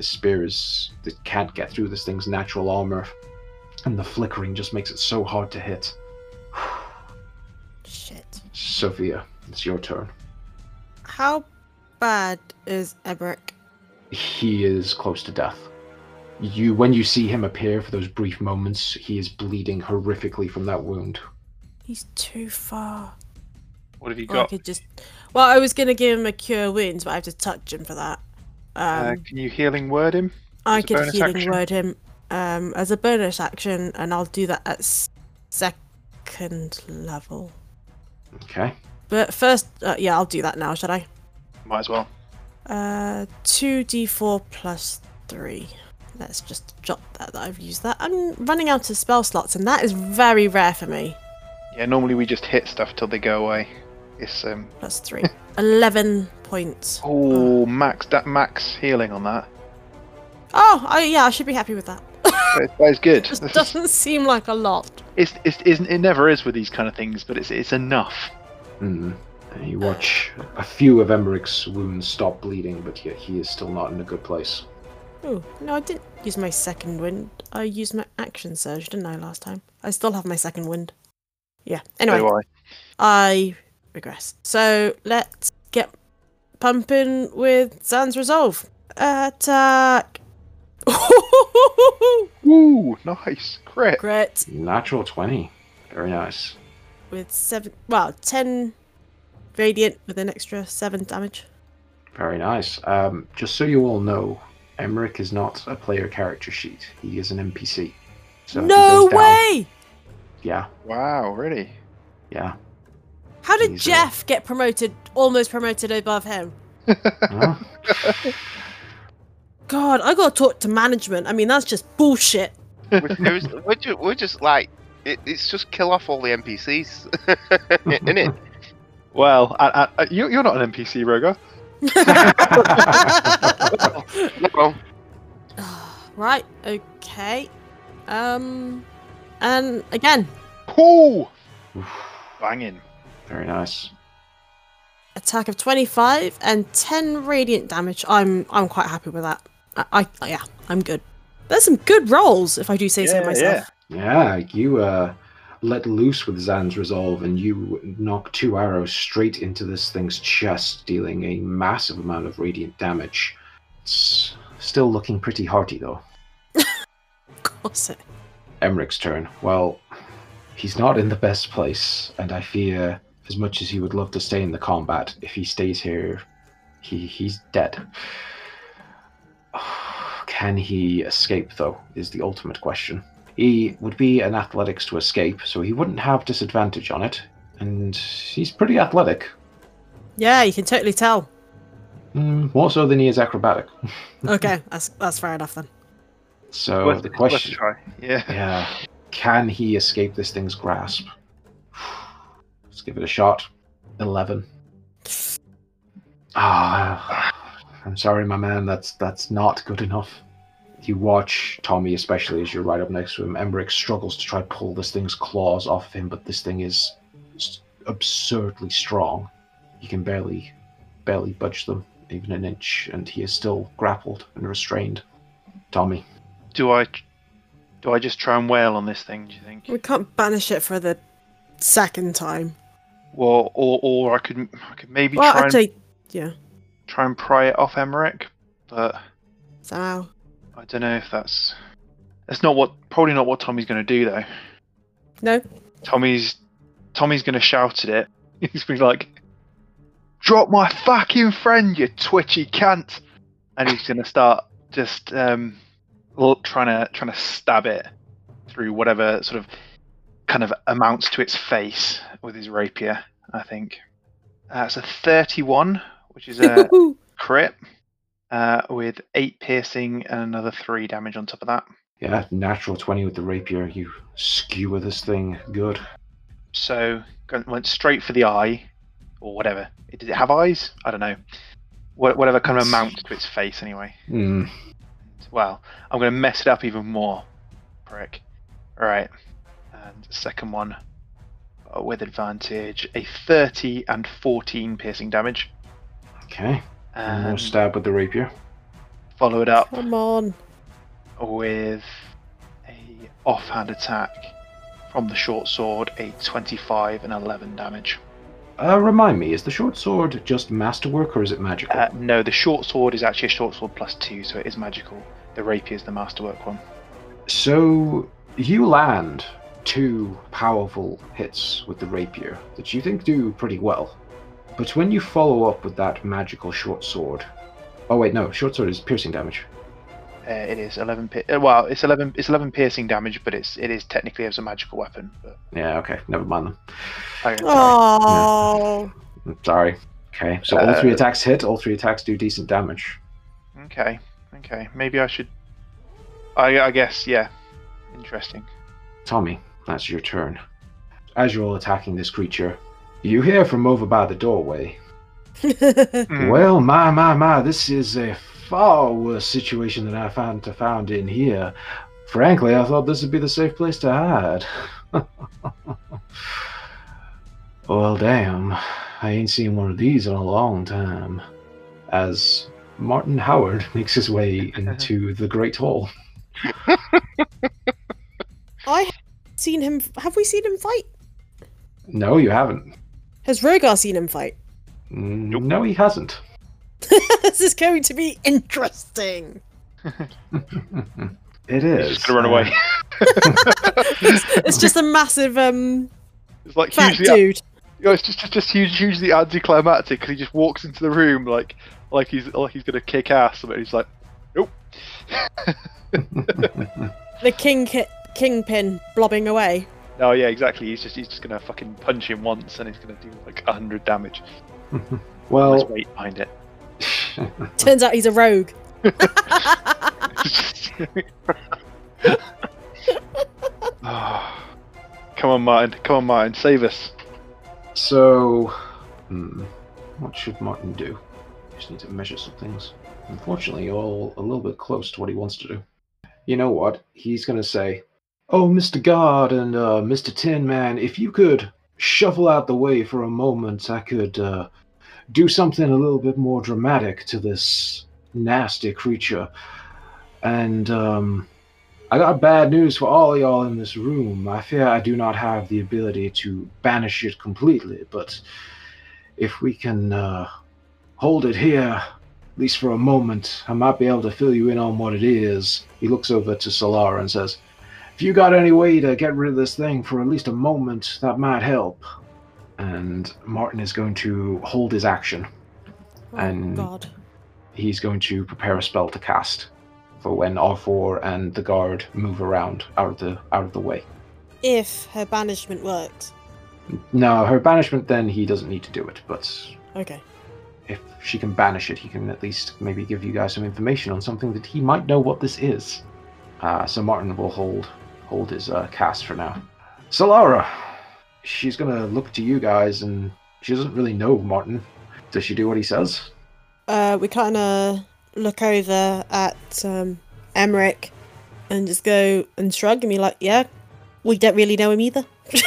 the spear is it can't get through this thing's natural armor, and the flickering just makes it so hard to hit. *sighs* Shit. Sophia, it's your turn. How bad is Emmerich? he is close to death. You, when you see him appear for those brief moments, he is bleeding horrifically from that wound. He's too far. What have you Or I got? could just. Well, I was gonna give him a cure wounds, but I have to touch him for that. Um, uh, can you healing word him? I could healing action? word him um, as a bonus action, and I'll do that at second level. Okay. But first, uh, yeah, I'll do that now, should I? Might as well. Uh, 2d4 plus 3. Let's just jot that that I've used that. I'm running out of spell slots, and that is very rare for me. Yeah, normally we just hit stuff till they go away. It's um Plus 3. *laughs* 11 points. oh max that max healing on that. Oh, I, yeah, I should be happy with that. *laughs* That that is good. *laughs* Just doesn't seem like a lot. it's, it's, it's it never is with these kind of things, but it's it's enough. Mm. And you watch a few of Emmerich's wounds stop bleeding, but yet he is still not in a good place. Oh, no, I didn't use my second wind. I used my action surge, didn't I, last time? I still have my second wind. Yeah. Anyway, So I. I regress. So let's get pumping with Zan's resolve. Attack! *laughs* Ooh, Nice. Crit. Crit Natural 20. Very nice. with seven, well, ten radiant with an extra seven damage. Very nice. Um, just so you all know, Emmerich is not a player character sheet. He is an NPC. So no goes down- way! Yeah, Wow, really? yeah. How did He's a- Jeff get promoted, almost promoted above him? Huh? *laughs* God, I gotta talk to management. I mean, that's just bullshit. We're, was- we're, ju- we're just like, it, it's just kill off all the NPCs, *laughs* isn't it? Well, I, I, you, you're not an NPC, Rogar. *laughs* Well, *sighs* right, okay. Um, and again, Ooh! Oof. Banging. Very nice. attack of 25 and 10 radiant damage. I'm I'm quite happy with that. I, I yeah, I'm good. There's some good rolls, if I do say so Yeah, myself. Yeah, you uh, let loose with Zan's resolve, and you knock two arrows straight into this thing's chest, dealing a massive amount of radiant damage. It's still looking pretty hearty, though. *laughs* Of course. It. Emmerich's turn. Well, he's not in the best place, and I fear, as much as he would love to stay in the combat, if he stays here, he he's dead. *sighs* Can he escape, though? Is the ultimate question. He would be an athletics to escape, so he wouldn't have disadvantage on it, and he's pretty athletic. Yeah, you can totally tell. Mm, more so than he is acrobatic. *laughs* Okay, that's that's fair enough then. So Worth- the it's worth a question. try. *laughs* Yeah. Yeah. Can he escape this thing's grasp? Let's give it a shot. 11. Ah, I'm sorry, my man. That's that's not good enough. You watch Tommy, especially as you're right up next to him. Emmerich struggles to try to pull this thing's claws off of him, but this thing is absurdly strong. He can barely, barely budge them even an inch, and he is still grappled and restrained. Tommy, Do I do I just try and wail on this thing, do you think? We can't banish it for the second time. Well, or or I could I could maybe Well, try and actually, yeah, try and pry it off Emmerich, but somehow. I don't know if that's that's not what probably not what Tommy's going to do though. No, Tommy's Tommy's going to shout at it. *laughs* He's going to be like, "Drop my fucking friend, you twitchy cunt!" And he's going to start just um, trying to trying to stab it through whatever sort of kind of amounts to its face with his rapier. I think that's a thirty-one, which is a *laughs* crit uh, with eight piercing and another three damage on top of that. Yeah, natural 20 with the rapier. You skewer this thing good. So went straight for the eye, or whatever. Did it have eyes? I don't know. Wha- Whatever kind of amounts to its face, anyway. Hmm. Well, I'm going to mess it up even more, prick. All right, and second one uh, with advantage, a 30 and 14 piercing damage, Okay. One more and stab with the rapier. follow it up come on. with a offhand attack from the short sword, a 25 and 11 damage. Uh, remind me, is the short sword just masterwork or is it magical? Uh, no, the short sword is actually a short sword plus two, so it is magical. The rapier is the masterwork one. so you land two powerful hits with the rapier that you think do pretty well. But when you follow up with that magical short sword. Oh, wait, no, short sword is piercing damage. Uh, it is 11. Pi- uh, well, it's 11. It's 11 piercing damage, but it's it is technically as a magical weapon. But Yeah, okay, never mind them. okay, sorry. Oh, I'm sorry. Okay, so all three Uh, attacks hit, all three attacks do decent damage. okay, okay. Maybe I should. I I guess yeah. Interesting. Tommy, that's your turn. As you're all attacking this creature, you hear from over by the doorway. *laughs* Well, my, my, my, this is a far worse situation than I found to found in here. Frankly, I thought this would be the safe place to hide. *laughs* well, damn. I ain't seen one of these in a long time. As Martin Howard *laughs* makes his way into the Great Hall. I have seen him. Have we seen him fight? No, you haven't. Has Rogar seen him fight? Mm, No, he hasn't. *laughs* this is going to be interesting. *laughs* It is. He's just gonna run away. It's, *laughs* it's just a massive um it's like fat hugely, dude. you know, it's just just, just huge, hugely anticlimactic because he just walks into the room like like he's like he's gonna kick ass, but he's like, nope. The king ki- kingpin blobbing away. Oh yeah, exactly. He's just he's just gonna fucking punch him once, and he's gonna do like hundred damage. There's *laughs* well, weight behind it. *laughs* Turns out he's a rogue. *laughs* *sighs* Come on, Martin. Come on, Martin. Save us. so, hmm, what should Martin do? Just need to measure some things. Unfortunately, you're all a little bit close to what he wants to do. You know what? He's gonna say, "Oh, Mr. God and uh, Mr. Tin Man, if you could shuffle out the way for a moment, I could uh, do something a little bit more dramatic to this nasty creature." And um, I got bad news for all y'all in this room. I fear I do not have the ability to banish it completely, but if we can uh, hold it here, at least for a moment, I might be able to fill you in on what it is. He looks over to Solara and says, If you got any way to get rid of this thing for at least a moment, that might help. And Martin is going to hold his action. Oh And- God. He's going to prepare a spell to cast for when R4 and the guard move around out of the out of the way. If her banishment works. No, her banishment then he doesn't need to do it, but Okay. if she can banish it, he can at least maybe give you guys some information on something that he might know what this is. Uh, so Martin will hold hold his uh, cast for now. Solara, she's gonna look to you guys, and she doesn't really know Martin. Does she do what he says? Uh, we kind of look over at um, Emmerich and just go and shrug and be like, yeah, we don't really know him either. *laughs*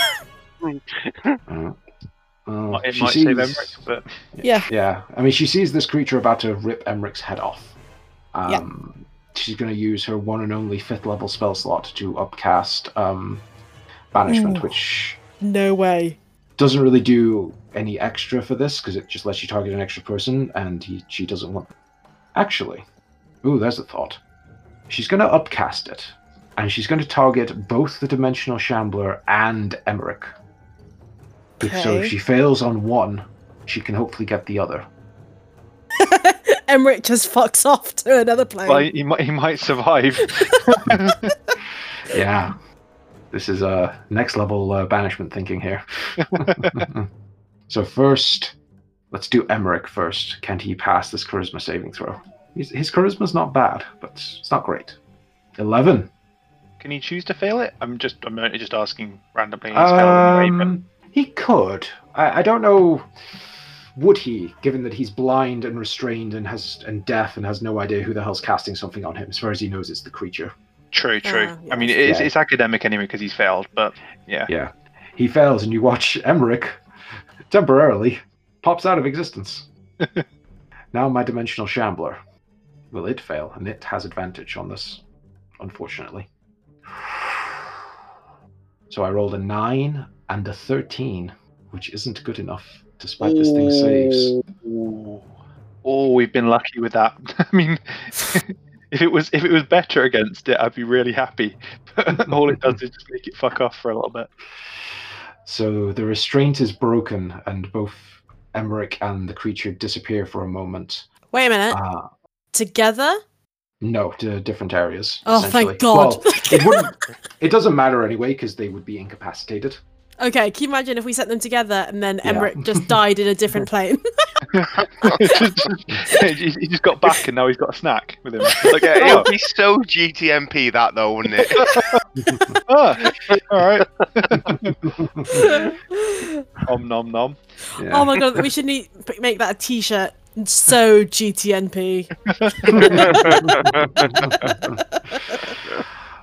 Uh, uh, it might sees- save Emmerich, but yeah. Yeah, I mean, she sees this creature about to rip Emmerich's head off. Um, She's going to use her one and only fifth level spell slot to upcast um, Banishment, Ooh. which No way. doesn't really do any extra for this because it just lets you target an extra person, and he, she doesn't want. Actually, ooh, there's a thought. She's going to upcast it, and she's going to target both the Dimensional Shambler and Emmerich. So if she fails on one, she can hopefully get the other. *laughs* Emmerich just fucks *laughs* off to another plane. well, he might he might survive. *laughs* Yeah. This is uh, next level uh, banishment thinking here. *laughs* so first, let's do Emmerich first. Can he pass this charisma saving throw? His, his charisma's not bad, but it's not great. Eleven. Can he choose to fail it? I'm just I'm only just asking randomly. He's failing anyway, but- Um, he could. I, I don't know. Would he, given that he's blind and restrained and has and deaf and has no idea who the hell's casting something on him? As far as he knows, it's the creature. True, true. Ah, I mean, it's, Yeah. it's academic anyway because he's failed, but yeah. Yeah. He fails, and you watch Emmerich temporarily pops out of existence. *laughs* now, my dimensional shambler. Will it fail? And it has advantage on this, unfortunately. So I rolled a 9 and a 13, which isn't good enough, despite this thing saves. Oh, we've been lucky with that. *laughs* I mean, *laughs* if it was if it was better against it, I'd be really happy. But *laughs* all it does is just make it fuck off for a little bit. So the restraint is broken, and both Emmerich and the creature disappear for a moment. Wait a minute. Uh, Together? no, to different areas. Oh, essentially. thank God. Well, it. It doesn't matter anyway because they would be incapacitated. Okay, can you imagine if we set them together and then Yeah. Emmerich just *laughs* died in a different plane? *laughs* he he just got back and now he's got a snack with him. It's like, That yeah, would be so GTMP that though, wouldn't it? *laughs* ah, all right. Om nom nom. Yeah. Oh my god, we should need, make that a t-shirt. So GTNP.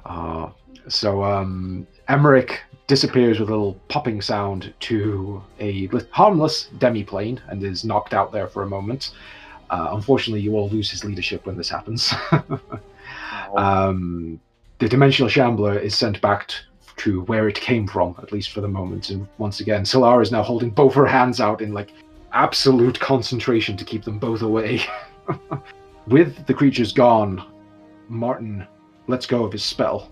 Uh, so um, Emmerich disappears with a little popping sound to a harmless demiplane and is knocked out there for a moment. Uh, unfortunately, you all lose his leadership when this happens. *laughs* um, the dimensional shambler is sent back to where it came from, at least for the moment. And once again, Solara is now holding both her hands out in like absolute concentration to keep them both away. *laughs* With the creatures gone, Martin lets go of his spell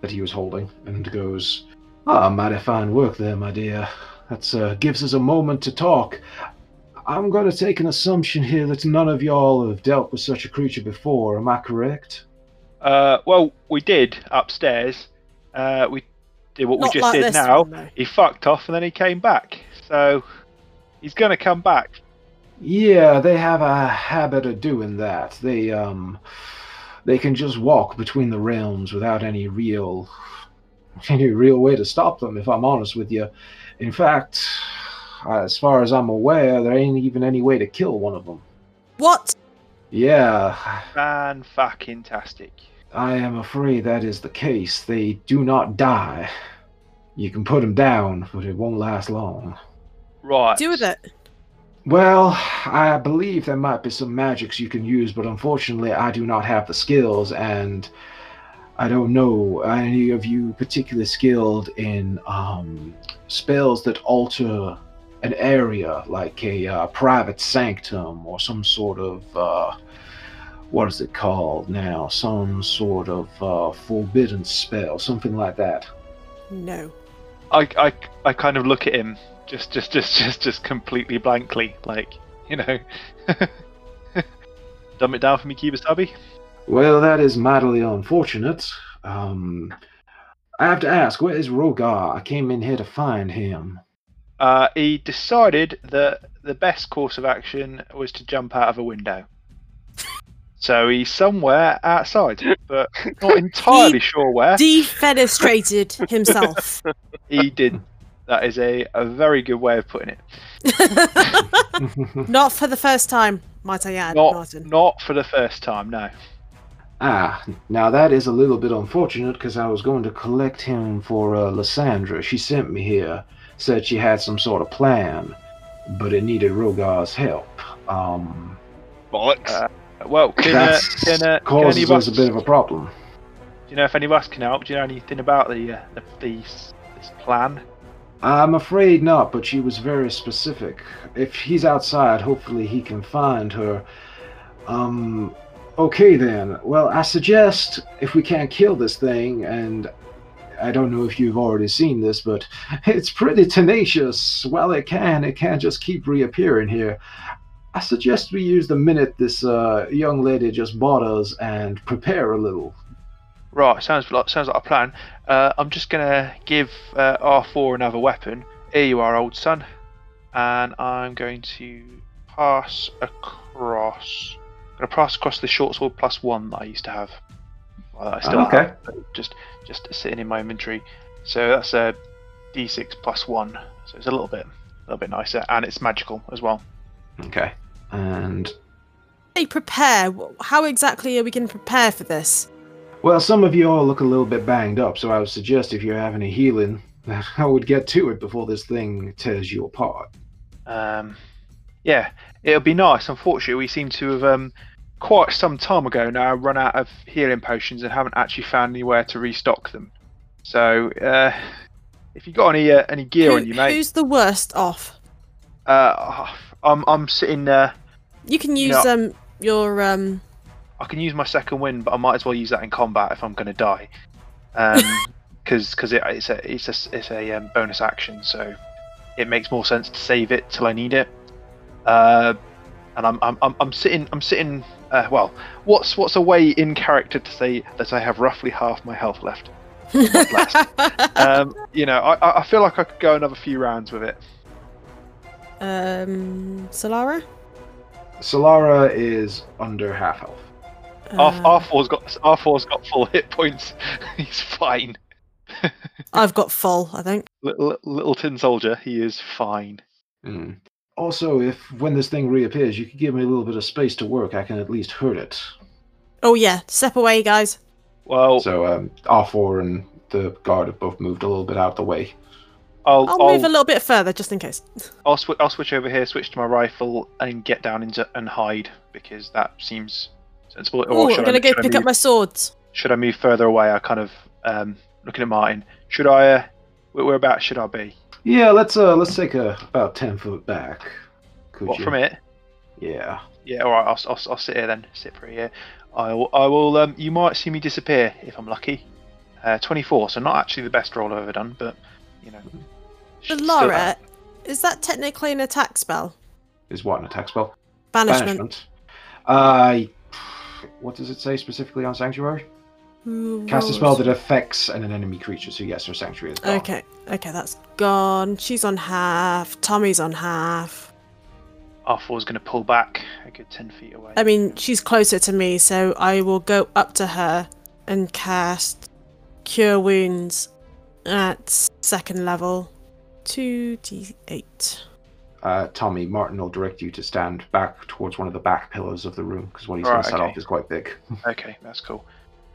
that he was holding and goes, Ah, mighty fine work there, my dear. That uh, gives us a moment to talk. I'm going to take an assumption here that none of y'all have dealt with such a creature before. Am I correct? Uh, well, we did upstairs. Uh, we did what Not we just like did now. one, though. He fucked off and then he came back. So he's gonna come back. Yeah, they have a habit of doing that. They um they can just walk between the realms without any real *laughs* any real way to stop them if I'm honest with you. In fact, as far as I'm aware, there ain't even any way to kill one of them. What? Yeah, Fan fucking tastic. I am afraid that is the case. They do not die. You can put them down, but it won't last long. Right. Do with it. Well, I believe there might be some magics you can use, but unfortunately, I do not have the skills, and I don't know any of you particularly skilled in um, spells that alter an area, like a uh, private sanctum or some sort of uh, what is it called now? Some sort of uh, forbidden spell, something like that. No. I, I, I kind of look at him just just just just just completely blankly, like you know. *laughs* Dumb it down for me, Kibasabi. Well, that is mightily unfortunate. Um, I have to ask, where is Rogar? I came in here to find him. Uh, he decided that the best course of action was to jump out of a window. So he's somewhere outside, but not *laughs* entirely sure where. Defenestrated himself. *laughs* He did. That is a, a very good way of putting it. *laughs* Not for the first time, might I add, Not Martin. not for the first time, no. Ah, now that is a little bit unfortunate because I was going to collect him for uh, Lysandra. She sent me here, said she had some sort of plan, but it needed Rogar's help. Um, Bollocks. Uh, Well, can, uh, that can, uh, can causes any of us us, a bit of a problem. do you know if any of us can help? Do you know anything about the uh, the these, this plan? I'm afraid not, but she was very specific. If he's outside, hopefully he can find her. Um, okay then. Well, I suggest if we can't kill this thing, and I don't know if you've already seen this, but *laughs* it's pretty tenacious. Well, it can. It can't just keep reappearing here. I suggest we use the minute this uh, young lady just bought us and prepare a little. Right, sounds like sounds like a plan. Uh, I'm just gonna give uh, R4 another weapon. Here you are, old son, and I'm going to pass across. I'm gonna pass across the short sword plus one that I used to have. Well, I still Okay. have, just just sitting in my inventory. So that's a D6 plus one. So it's a little bit a little bit nicer, and it's magical as well. Okay. And Hey, prepare. How exactly are we going to prepare for this? Well, some of you all look a little bit banged up, so I would suggest if you're having a healing, *laughs* I would get to it before this thing tears you apart. Um, yeah, it'll be nice. Unfortunately, we seem to have um, quite some time ago now run out of healing potions and haven't actually found anywhere to restock them. So, uh, if you've got any uh, any gear Who- on you, mate, Who's the worst off? uh, I'm I'm sitting. Uh, You can use No. um your um. I can use my second wind, but I might as well use that in combat if I'm going to die, *laughs* because because it, it's a it's a it's a um, bonus action, so it makes more sense to save it till I need it. Uh, and I'm I'm I'm, I'm sitting I'm sitting. Uh, well, what's what's a way in character to say that I have roughly half my health left? *laughs* Um, you know, I I- I feel like I could go another few rounds with it. um, Solara. Solara is under half health. R Uh, R4's got R4's got full hit points. *laughs* He's fine. *laughs* I've got full. I think. Little, little tin soldier, he is fine. Mm. Also, if when this thing reappears, you could give me a little bit of space to work, I can at least hurt it. Oh yeah, step away, guys. Well, So, um, R4 and the guard have both moved a little bit out of the way. I'll I'll I'll, move a little bit further just in case. *laughs* I'll, swi- I'll switch over here, switch to my rifle, and get down into and hide because that seems sensible. Or Oh, I'm gonna go pick move, up my swords. Should I move further away? I kind of um, looking at Martin. Should I? Uh, where, whereabouts should I be? Yeah, let's uh let's take a about ten foot back. Could What you? from it? Yeah. Yeah, all right. I'll, I'll, I'll sit here then. Sit for here. I will. I will. Um, you might see me disappear if I'm lucky. Uh, 24, so not actually the best roll I've ever done, but you know. But Solara, is that technically an attack spell? Is what an attack spell? Banishment. Banishment. Uh, what does it say specifically on sanctuary? Who Cast a spell that affects an enemy creature. So yes, her sanctuary is gone. Okay, okay, that's gone. She's on half. Tommy's on half. R4 is going to pull back a good 10 feet away. I mean, she's closer to me, so I will go up to her and cast Cure Wounds at second level. 2d8. Uh, Tommy Martin will direct you to stand back towards one of the back pillars of the room because what he's Right, going to set okay. off is quite big. *laughs* Okay, that's cool.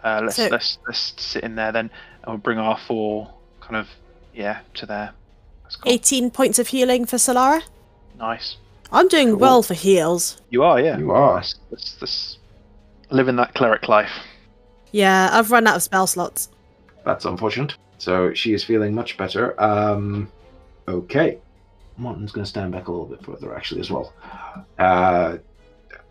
Uh, let's So- let's let's sit in there then, and we'll bring our four kind of yeah to there. That's cool. 18 points of healing for Solara. Nice. I'm doing Cool. well for heals. You are, yeah. You are. That's, that's, that's living that cleric life. Yeah, I've run out of spell slots. That's unfortunate. So she is feeling much better. Um, okay. Martin's going to stand back a little bit further, actually, as well. Uh,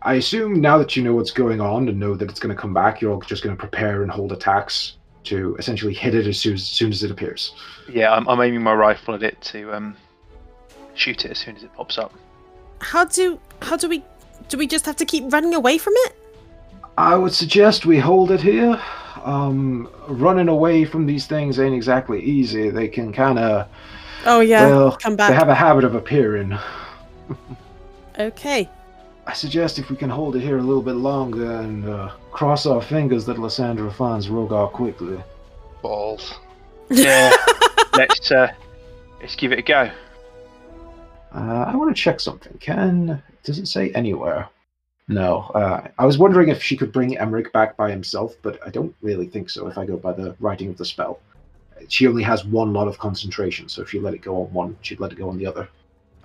I assume now that you know what's going on and know that it's going to come back, you're all just going to prepare and hold attacks to essentially hit it as soon as, soon as it appears. Yeah, I'm, I'm aiming my rifle at it to um, shoot it as soon as it pops up. How do how do we do we just have to keep running away from it? I would suggest we hold it here. Um, running away from these things ain't exactly easy. They can kind of, Oh yeah, well, come back. they have a habit of appearing. *laughs* Okay. I suggest if we can hold it here a little bit longer and uh, cross our fingers that Lysandra finds Rogar quickly. Balls. Yeah, *laughs* *laughs* let's uh, let's give it a go. Uh, I want to check something. Can does it say anywhere? No. Uh, I was wondering if she could bring Emmerich back by himself, but I don't really think so. If I go by the writing of the spell, she only has one lot of concentration, so if you let it go on one, she'd let it go on the other.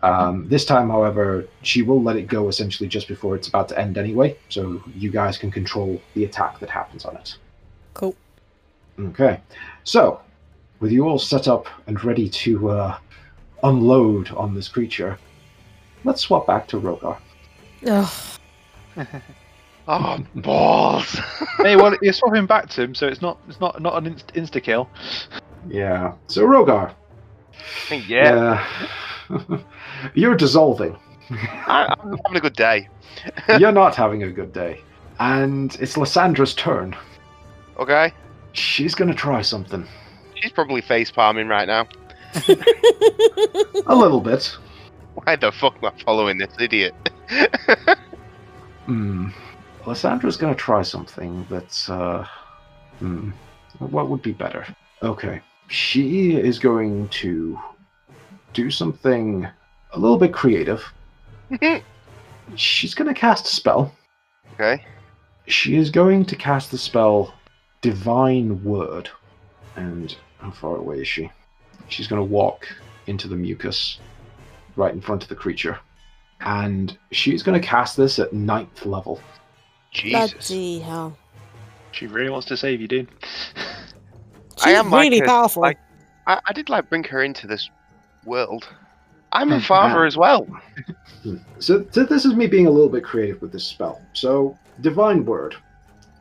Um, this time, however, she will let it go essentially just before it's about to end anyway, so you guys can control the attack that happens on it. Cool. Okay, so with you all set up and ready to uh, unload on this creature, let's swap back to Rogar. Ugh. *laughs* Oh, balls. *laughs* hey, well, you're swapping back to him, so it's not it's not not an inst- insta kill. Yeah. So Rogar. yeah, Yeah. *laughs* You're dissolving. I, I'm having a good day. *laughs* You're not having a good day. And it's Lysandra's turn. Okay. She's gonna try something. She's probably face palming right now. *laughs* A little bit. Why the fuck am I following this idiot? *laughs* Hmm. Lysandra's gonna try something that's uh hmm. What would be better? Okay. She is going to do something a little bit creative. Mm-hmm. She's gonna cast a spell. okay. She is going to cast the spell Divine Word. And how far away is she? She's going to walk into the mucus right in front of the creature. And she's going to cast this at ninth level. Jesus. Bloody hell. She really wants to save you, dude. She's I am like really her- powerful. like- I, I did like bring her into this world. I'm a father as well. So, so this is me being a little bit creative with this spell. So Divine Word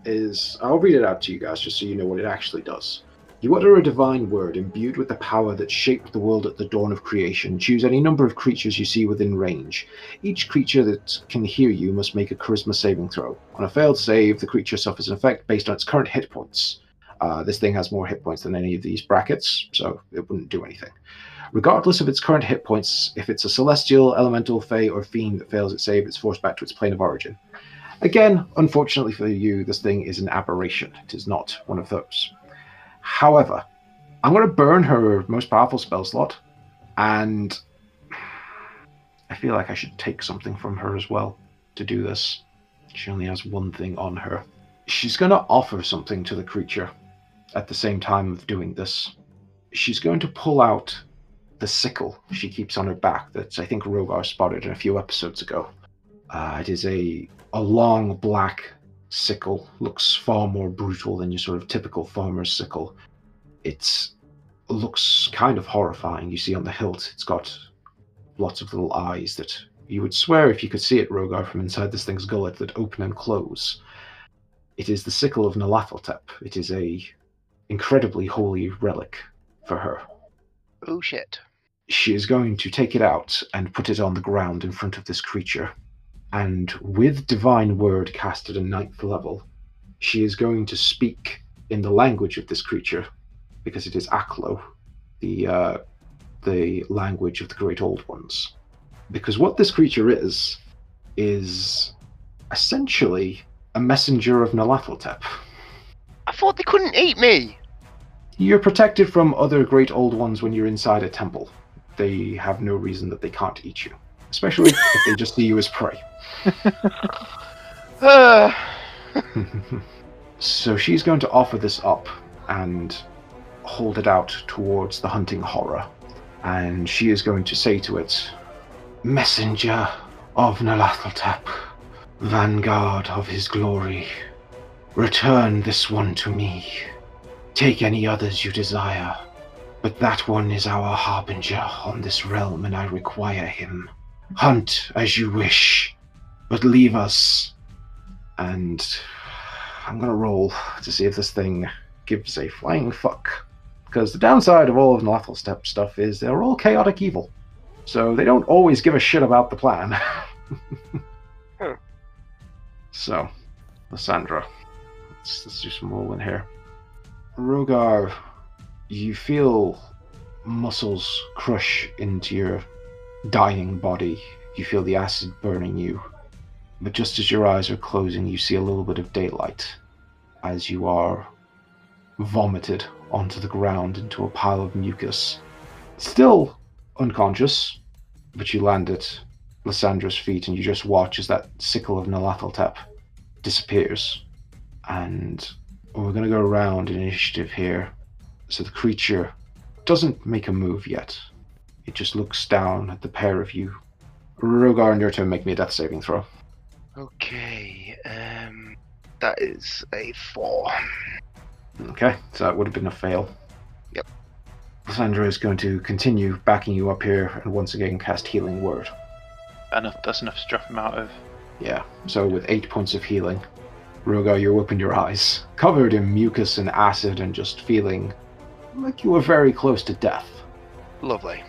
is I'll read it out to you guys just so you know what it actually does. You utter a divine word imbued with the power that shaped the world at the dawn of creation. Choose any number of creatures you see within range. Each creature that can hear you must make a charisma saving throw. On a failed save, the creature suffers an effect based on its current hit points. Uh, this thing has more hit points than any of these brackets, so it wouldn't do anything. Regardless of its current hit points, if it's a celestial, elemental, fey, or fiend that fails its save, it's forced back to its plane of origin. Again, unfortunately for you, this thing is an aberration. It is not one of those. However, I'm going to burn her most powerful spell slot, and I feel like I should take something from her as well to do this. She only has one thing on her. She's going to offer something to the creature at the same time of doing this, she's going to pull out the sickle she keeps on her back that I think Rogar spotted in a few episodes ago. Uh, it is a a long black sickle, looks far more brutal than your sort of typical farmer's sickle. It looks kind of horrifying. You see on the hilt, it's got lots of little eyes that you would swear if you could see it, Rogar, from inside this thing's gullet that open and close. It is the sickle of Nyarlathotep. It is a incredibly holy relic for her. Oh shit. She is going to take it out and put it on the ground in front of this creature. And with Divine Word cast at a ninth level, she is going to speak in the language of this creature, because it is Aklo, the uh, the language of the Great Old Ones. Because what this creature is, is essentially a messenger of Nyarlathotep. I thought they couldn't eat me. You're protected from other Great Old Ones when you're inside a temple. They have no reason that they can't eat you, especially if they just see you as prey. Uh, *sighs* so she's going to offer this up and hold it out towards the hunting horror. And she is going to say to it, Messenger of Nyarlathotep, vanguard of his glory, return this one to me. Take any others you desire, but that one is our harbinger on this realm, and I require him. Hunt as you wish, but leave us. And I'm gonna roll to see if this thing gives a flying fuck. Because the downside of all of Nyarlathotep stuff is they're all chaotic evil. So they don't always give a shit about the plan. *laughs* Huh. So, Lysandra, let's, let's do some rolling here. Rogar, you feel muscles crush into your dying body. You feel the acid burning you. But just as your eyes are closing, you see a little bit of daylight as you are vomited onto the ground into a pile of mucus. Still unconscious, but you land at Lysandra's feet and you just watch as that sickle of Nyarlathotep disappears. And we're going to go around in initiative here. So the creature doesn't make a move yet. It just looks down at the pair of you. Rogar and your turn make me a death saving throw. okay. Um, that is a four. Okay, so that would have been a fail. Yep. Lysandra is going to continue backing you up here and once again cast Healing Word. Enough. That's enough to drop him out of. Yeah, so with eight points of healing, Rogar, you open your eyes, covered in mucus and acid and just feeling like you were very close to death. Lovely.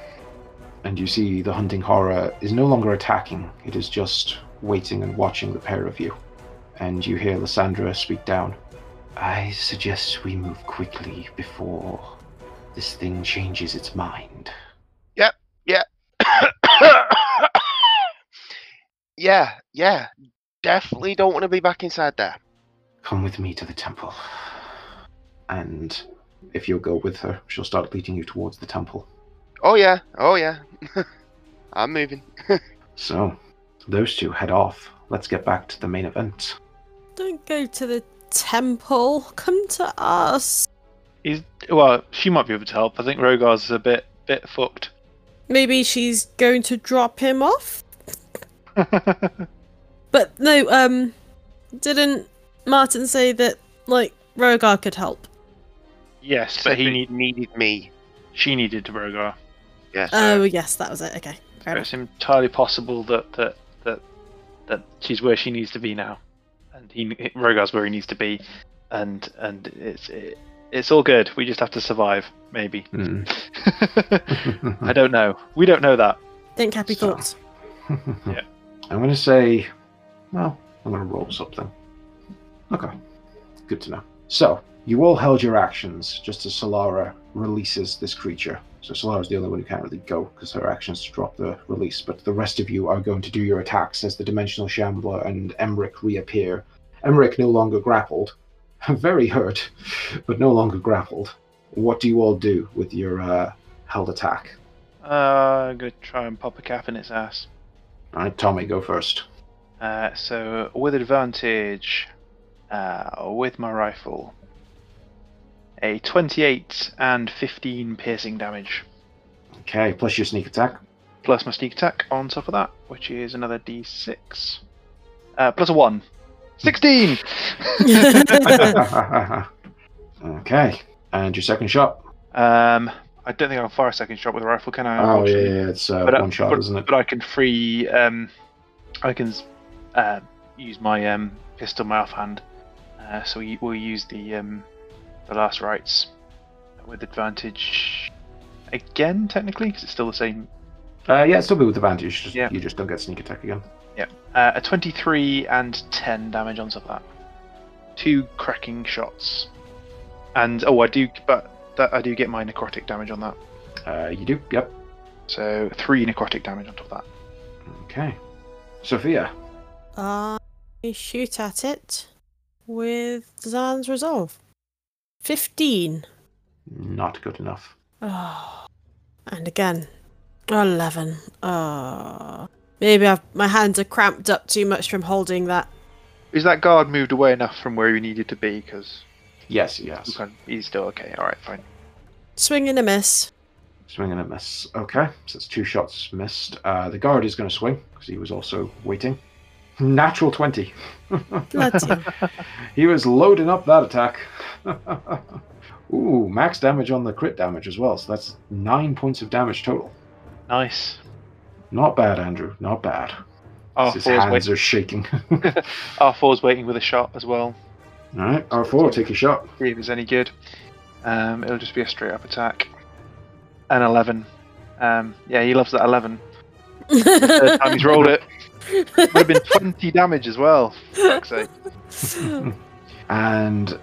And you see the hunting horror is no longer attacking, it is just waiting and watching the pair of you. And you hear Lysandra speak down. I suggest we move quickly before this thing changes its mind. Yep, yep. *coughs* yeah, yeah. Definitely don't want to be back inside there. Come with me to the temple. And if you'll go with her, she'll start leading you towards the temple. Oh yeah, oh yeah. *laughs* I'm moving. *laughs* So, those two head off. Let's get back to the main event. Don't go to the temple. Come to us. He's well. She might be able to help. I think Rogar's a bit bit fucked. Maybe she's going to drop him off. *laughs* But no, um, didn't Martin say that like Rogar could help? Yes, but he need, needed me. she needed Rogar. Yes. Oh yes, that was it. Okay, fair enough. It's entirely possible that that that that she's where she needs to be now, and he Rogar's where he needs to be, and and it's it, it's all good. We just have to survive, maybe. Hmm. *laughs* *laughs* I don't know. We don't know that. Think happy So- thoughts. *laughs* Yeah. I'm going to say, well, I'm going to roll something. Okay. Good to know. So, you all held your actions just as Solara releases this creature. So, Solara's the only one who can't really go because her actions drop the release, but the rest of you are going to do your attacks as the Dimensional Shambler and Emmerich reappear. Emmerich no longer grappled. *laughs* Very hurt, but no longer grappled. What do you all do with your uh, held attack? Uh, I'm gonna try and pop a cap in its ass. Alright, Tommy, go first. Uh, so with advantage, uh, with my rifle. A 28 and 15 piercing damage, Okay, plus your sneak attack. plus my sneak attack on top of that, which is another d6. Uh, plus a 1. 16! *laughs* okay, and your second shot. um, I don't think I can fire a second shot with a rifle, can I? Oh yeah, yeah, it's uh, But, uh, one shot, but, isn't it? but I can free. Um, I can uh, use my um, pistol my offhand. Uh, so we, we'll use the um, the last rites with advantage again, technically, because it's still the same. Uh, yeah, it's still be with advantage. Just, Yeah. You just don't get sneak attack again. Uh, a 23 and 10 damage on top of that. Two cracking shots. And oh, I do, but that I do get my necrotic damage on that. Uh, you do. Yep. So three necrotic damage on top of that. Okay. Sophia. I shoot at it with Zan's resolve. 15. Not good enough. Oh. And again, 11. Oh. Maybe I've, my hands are cramped up too much from holding that. Is that guard moved away enough from where he needed to be? Because Yes, yes. Can, he's still okay. All right, fine. Swing and a miss. Swing and a miss. Okay, so it's two shots missed. Uh, the guard is going to swing because he was also waiting. Natural 20. *laughs* He was loading up that attack. *laughs* Ooh, max damage on the crit damage as well. So that's nine points of damage total. Nice. Not bad, Andrew. Not bad. R His hands wait- are shaking. *laughs* R4's waiting with a shot as well. All right, R4, take a shot. See if it's any good. Um, it'll just be a straight up attack. An eleven. Um, yeah, he loves that eleven. Third time he's rolled it. Would have been twenty damage as well. *laughs* And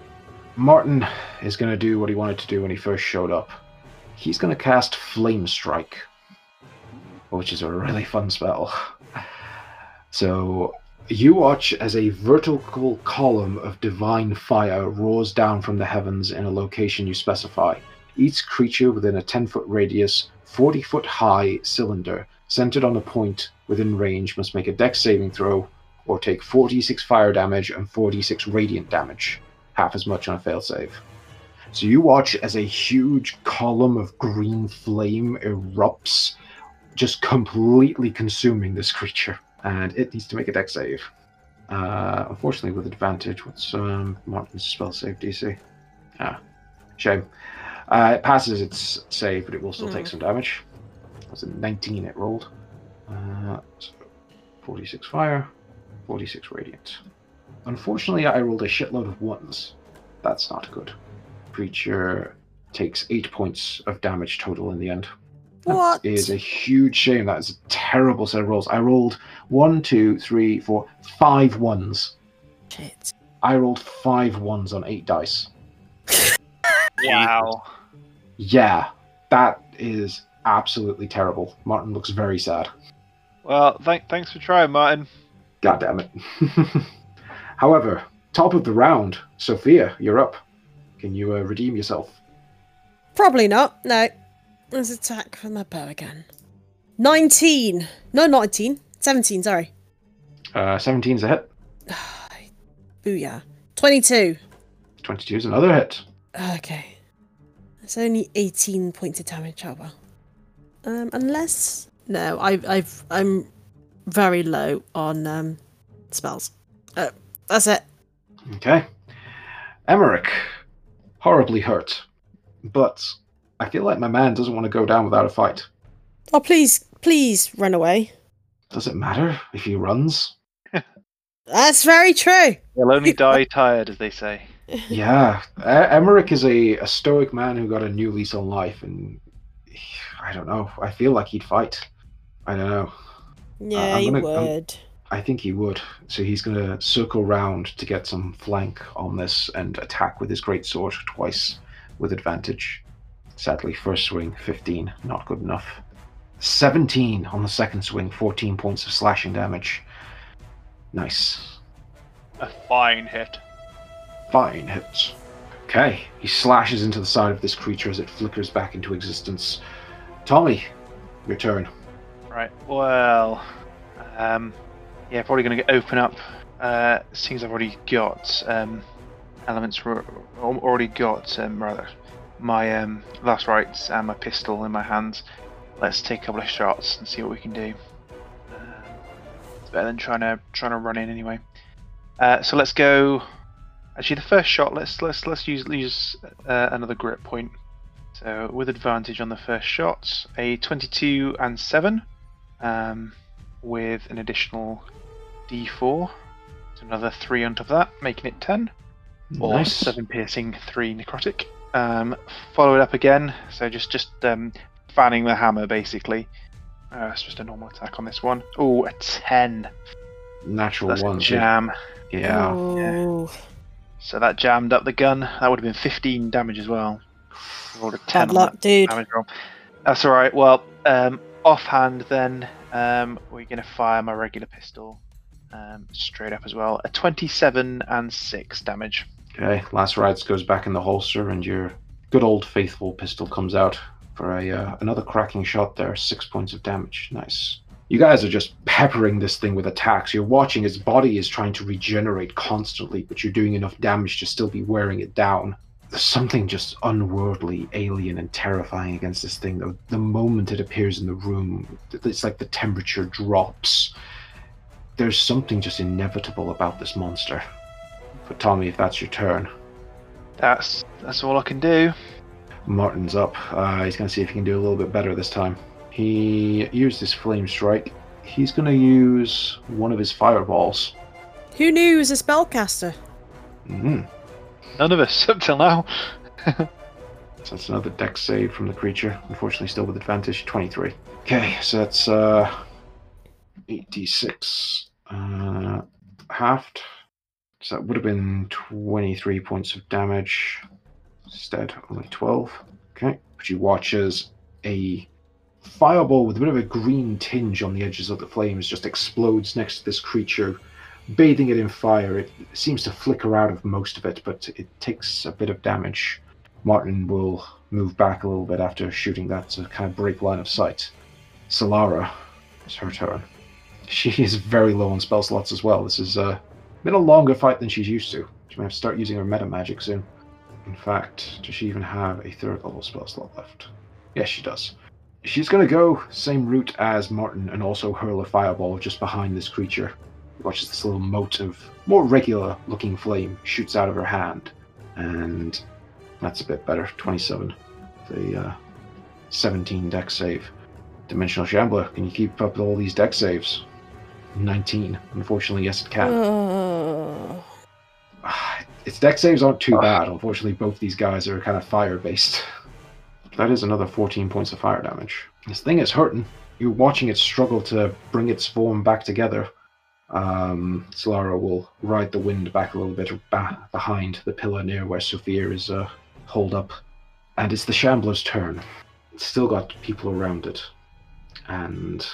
Martin is going to do what he wanted to do when he first showed up. He's going to cast Flame Strike, which is a really fun spell. So you watch as a vertical column of divine fire roars down from the heavens in a location you specify. Each creature within a 10 foot radius, 40 foot high cylinder centered on a point within range must make a dex saving throw or take 46 fire damage and 46 radiant damage, half as much on a fail save. So you watch as a huge column of green flame erupts, just completely consuming this *laughs* creature, and it needs to make a dex save. Uh, unfortunately, with advantage, what's um, Martin's spell save DC? Ah, shame. Uh, it passes its save, but it will still take Hmm. some damage. Was it 19 it rolled? Uh, so 46 fire, 46 radiant. Unfortunately, I rolled a shitload of ones. That's not good. Creature takes 8 points of damage total in the end. What? It is a huge shame. That is a terrible set of rolls. I rolled one, two, three, four, five ones. Shit. I rolled five ones on eight dice. *laughs* Wow. Yeah, that is absolutely terrible. Martin looks very sad. Well, th- thanks for trying, Martin. God damn it. *laughs* However, top of the round, Sophia, you're up. Can you uh, redeem yourself? Probably not. No. Let's attack with my bow again. 19. No, not 19. 17, sorry. Uh, 17's a hit. *sighs* Booyah. 22. 22 is another hit. Okay. That's only 18 points of damage, oh well. Um, unless... No, I, I've, I'm very low on um, spells. Uh, that's it. Okay. Emmerich, horribly hurt. But I feel like my man doesn't want to go down without a fight. Oh, please, please run away. Does it matter if he runs? *laughs* That's very true. He'll only *laughs* die tired, as they say. yeah, e- Emmerich is a, a stoic man who got a new lease on life, and *sighs* I don't know. I feel like he'd fight. I don't know. Yeah, I'm you gonna- I'm- would. I think he would. So he's going to circle round to get some flank on this and attack with his great sword twice with advantage. Sadly, first swing 15, not good enough. 17 on the second swing, 14 points of slashing damage. Nice. A fine hit. Fine hits. Okay, he slashes into the side of this creature as it flickers back into existence. Tommy, your turn. Right. Well, um, yeah, probably going to open up. Uh, things I've already got. Um, elements already got um, rather my um, last rites and my pistol in my hands. Let's take a couple of shots and see what we can do. Um, it's better than trying to trying to run in anyway. Uh, so let's go. Actually, the first shot. Let's let's let's use use uh, another grip point. So with advantage on the first shot, a 22 and seven, um, with an additional D4. So another three on top of that, making it 10 or Nice. seven piercing, three necrotic. Um, follow it up again. So just just um, fanning the hammer basically. Uh, it's just a normal attack on this one. Oh, a ten. Natural That's a ones. jam. Yeah. Oh, So that jammed up the gun. That would have been 15 damage as well. Rolled a 10 bad luck, dude. damage roll. That's all right. Well, um, offhand then, um, we're gonna fire my regular pistol um, straight up as well. A 27 and six damage. Okay. Last rides goes back in the holster, and your good old faithful pistol comes out for a uh, another cracking shot there. Six points of damage. Nice. You guys are just peppering this thing with attacks. You're watching its body is trying to regenerate constantly, but you're doing enough damage to still be wearing it down. There's something just unworldly, alien, and terrifying against this thing. Though the moment it appears in the room, it's like the temperature drops. There's something just inevitable about this monster. But Tommy, if that's your turn, That's that's all I can do. Martin's up. Uh, he's going to see if he can do a little bit better this time. He used his flame strike. He's going to use one of his fireballs. Who knew he was a spellcaster? hmm None of us *laughs* up till now. *laughs* So that's another dex save from the creature. Unfortunately, still with advantage. 23. Okay, so that's uh, 8d6 uh, halved. So that would have been 23 points of damage. Instead, only 12. Okay, but you watch as a fireball with a bit of a green tinge on the edges of the flames just explodes next to this creature, bathing it in fire. It seems to flicker out of most of it, but it takes a bit of damage. Martin will move back a little bit after shooting that to kind of break line of sight. Solara, it's her turn. *laughs* She is very low on spell slots as well. This has uh, been a longer fight than she's used to. She may have to start using her meta magic soon. In fact, does she even have a third level spell slot left? Yes, she does. She's going to go same route as Martin and also hurl a fireball just behind this creature. Watches this little mote of more regular looking flame shoots out of her hand. And that's a bit better. 27. The uh, 17 dex save. Dimensional Shambler, can you keep up with all these dex saves? 19. Unfortunately, yes, it can. Oh. *sighs* its dex saves aren't too Ugh. bad. Unfortunately, both these guys are kind of fire based. *laughs* That is another 14 points of fire damage. This thing is hurting. You're watching it struggle to bring its form back together. Um, Solara will ride the wind back a little bit ba- behind the pillar near where Sophia is uh, holed up. And it's the Shambler's turn. It's still got people around it. And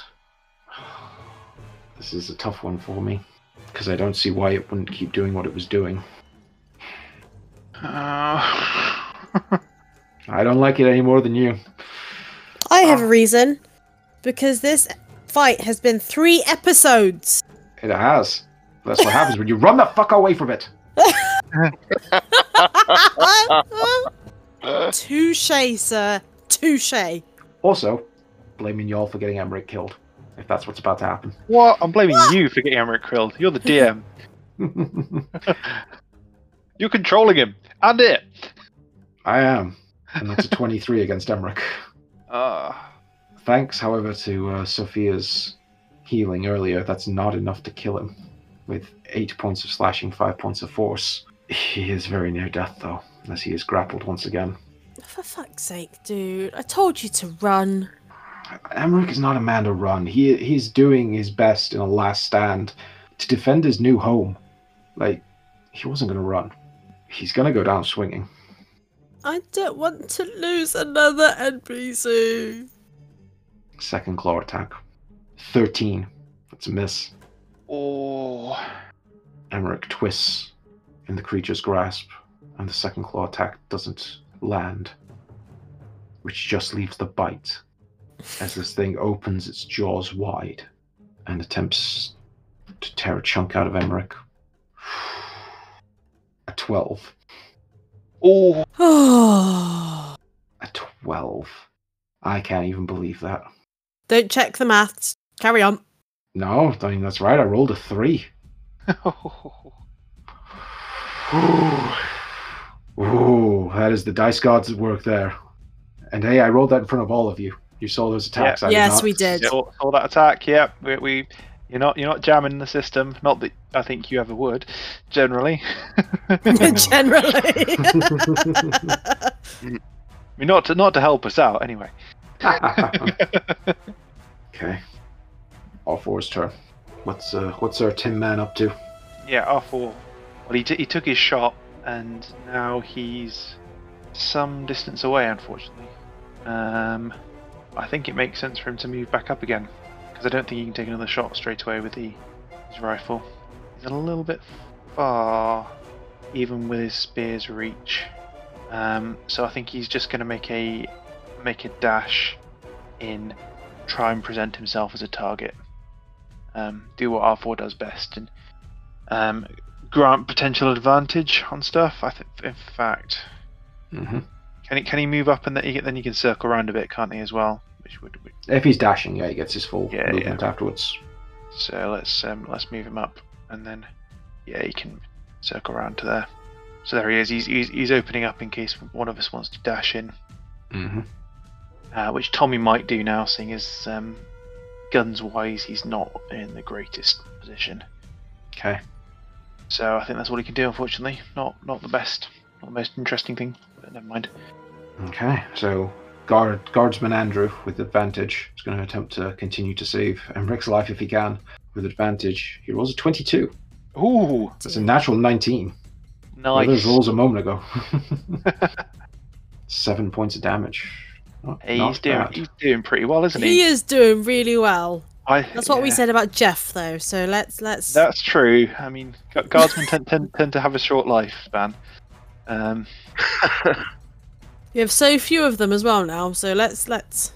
*sighs* this is a tough one for me. Because I don't see why it wouldn't keep doing what it was doing. Uh, *laughs* I don't like it any more than you. I have a ah. reason. Because this fight has been three episodes. It has. That's what happens when you run the fuck away from it. *laughs* Touche, sir. Touche. Also, blaming y'all for getting Emmerich killed. If that's what's about to happen. what? I'm blaming you for getting Emmerich killed. You're the DM. *laughs* You're controlling him. And it. I am. And that's a 23 against Emmerich. Ah. Thanks, however, to uh, Sophia's healing earlier, that's not enough to kill him. With 8 points of slashing, 5 points of force. He is very near death, though, as he is grappled once again. For fuck's sake, dude. I told you to run. Emmerich is not a man to run. He he's doing his best in a last stand to defend his new home. Like he wasn't going to run. He's going to go down swinging. I don't want to lose another NPC. Second claw attack, thirteen. That's a miss. Oh. Emmerich twists in the creature's grasp, and the second claw attack doesn't land, which just leaves the bite as this thing opens its jaws wide and attempts to tear a chunk out of Emmerich. *sighs* A 12. Oh. *sighs* A 12. I can't even believe that. Don't check the maths. Carry on. No, I think that's right. I rolled a 3. *laughs* Ooh, that is the dice gods at work there. And hey, I rolled that in front of all of you. You saw those attacks. I yes, not. we did. saw, saw that attack. Yep, we, we you're not you're not jamming the system. Not that I think you ever would, generally. *laughs* *laughs* Generally. *laughs* I mean, not to not to help us out anyway. okay. R4's turn. What's uh, what's our Tin Man up to? Yeah, R4. Well, he, t- he took his shot, and now he's some distance away, unfortunately. Um, I think it makes sense for him to move back up again, because I don't think he can take another shot straight away with the his rifle. He's a little bit far, even with his spear's reach. Um, so I think he's just going to make a make a dash in, try and present himself as a target. Um, do what R4 does best, and um, grant potential advantage on stuff. I think, in fact, hmm can he can he move up and then he, then he can circle around a bit, can't he as well? Which would, If he's dashing, yeah, he gets his full Yeah, movement afterwards. so let's um, let's move him up and then yeah he can circle around to there. So there he is. He's he's, he's opening up in case one of us wants to dash in, hmm uh, which Tommy might do now, seeing as um, guns wise he's not in the greatest position. Okay. So I think that's all he can do. Unfortunately, not not the best, not the most interesting thing. But never mind. Okay. So guard guardsman Andrew with advantage is going to attempt to continue to save Emmerich's life if he can with advantage. He rolls a 22. Ooh, That's a natural 19. Well, nice. those rolls a moment ago. *laughs* *laughs* Seven points of damage. Not, Hey, not he's doing bad. he's doing pretty well, isn't he he? is doing really well. I, That's what we said about Jeff, though. So let's let's. That's true. I mean, guardsmen tend, tend tend to have a short lifespan. Um, *laughs* You have so few of them as well now. So let's let's.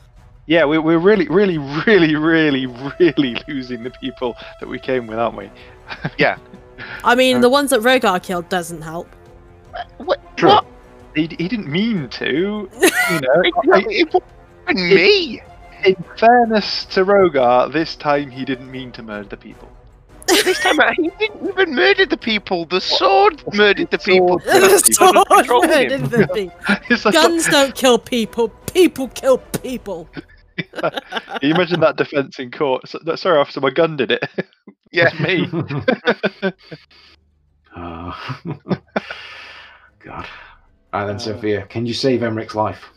yeah, we, we're really, really, really, really, really losing the people that we came with, aren't we? *laughs* Yeah. I mean, Uh, the ones that Rogar killed doesn't help. What? True. what? He, he didn't mean to. *laughs* You know, I- It wasn't me. in fairness to Rogar, this time he didn't mean to murder the people. This time out, he didn't even murder the people. The sword murdered the people. sword The sword control him. murdered the people. *laughs* Guns don't kill people. People kill people. Can *laughs* you imagine that defense in court? So, no, sorry, officer, my gun did it. *laughs* Yeah. Me. Uh, God. Alright then, Uh, Sophia, can you save Emmerich's life?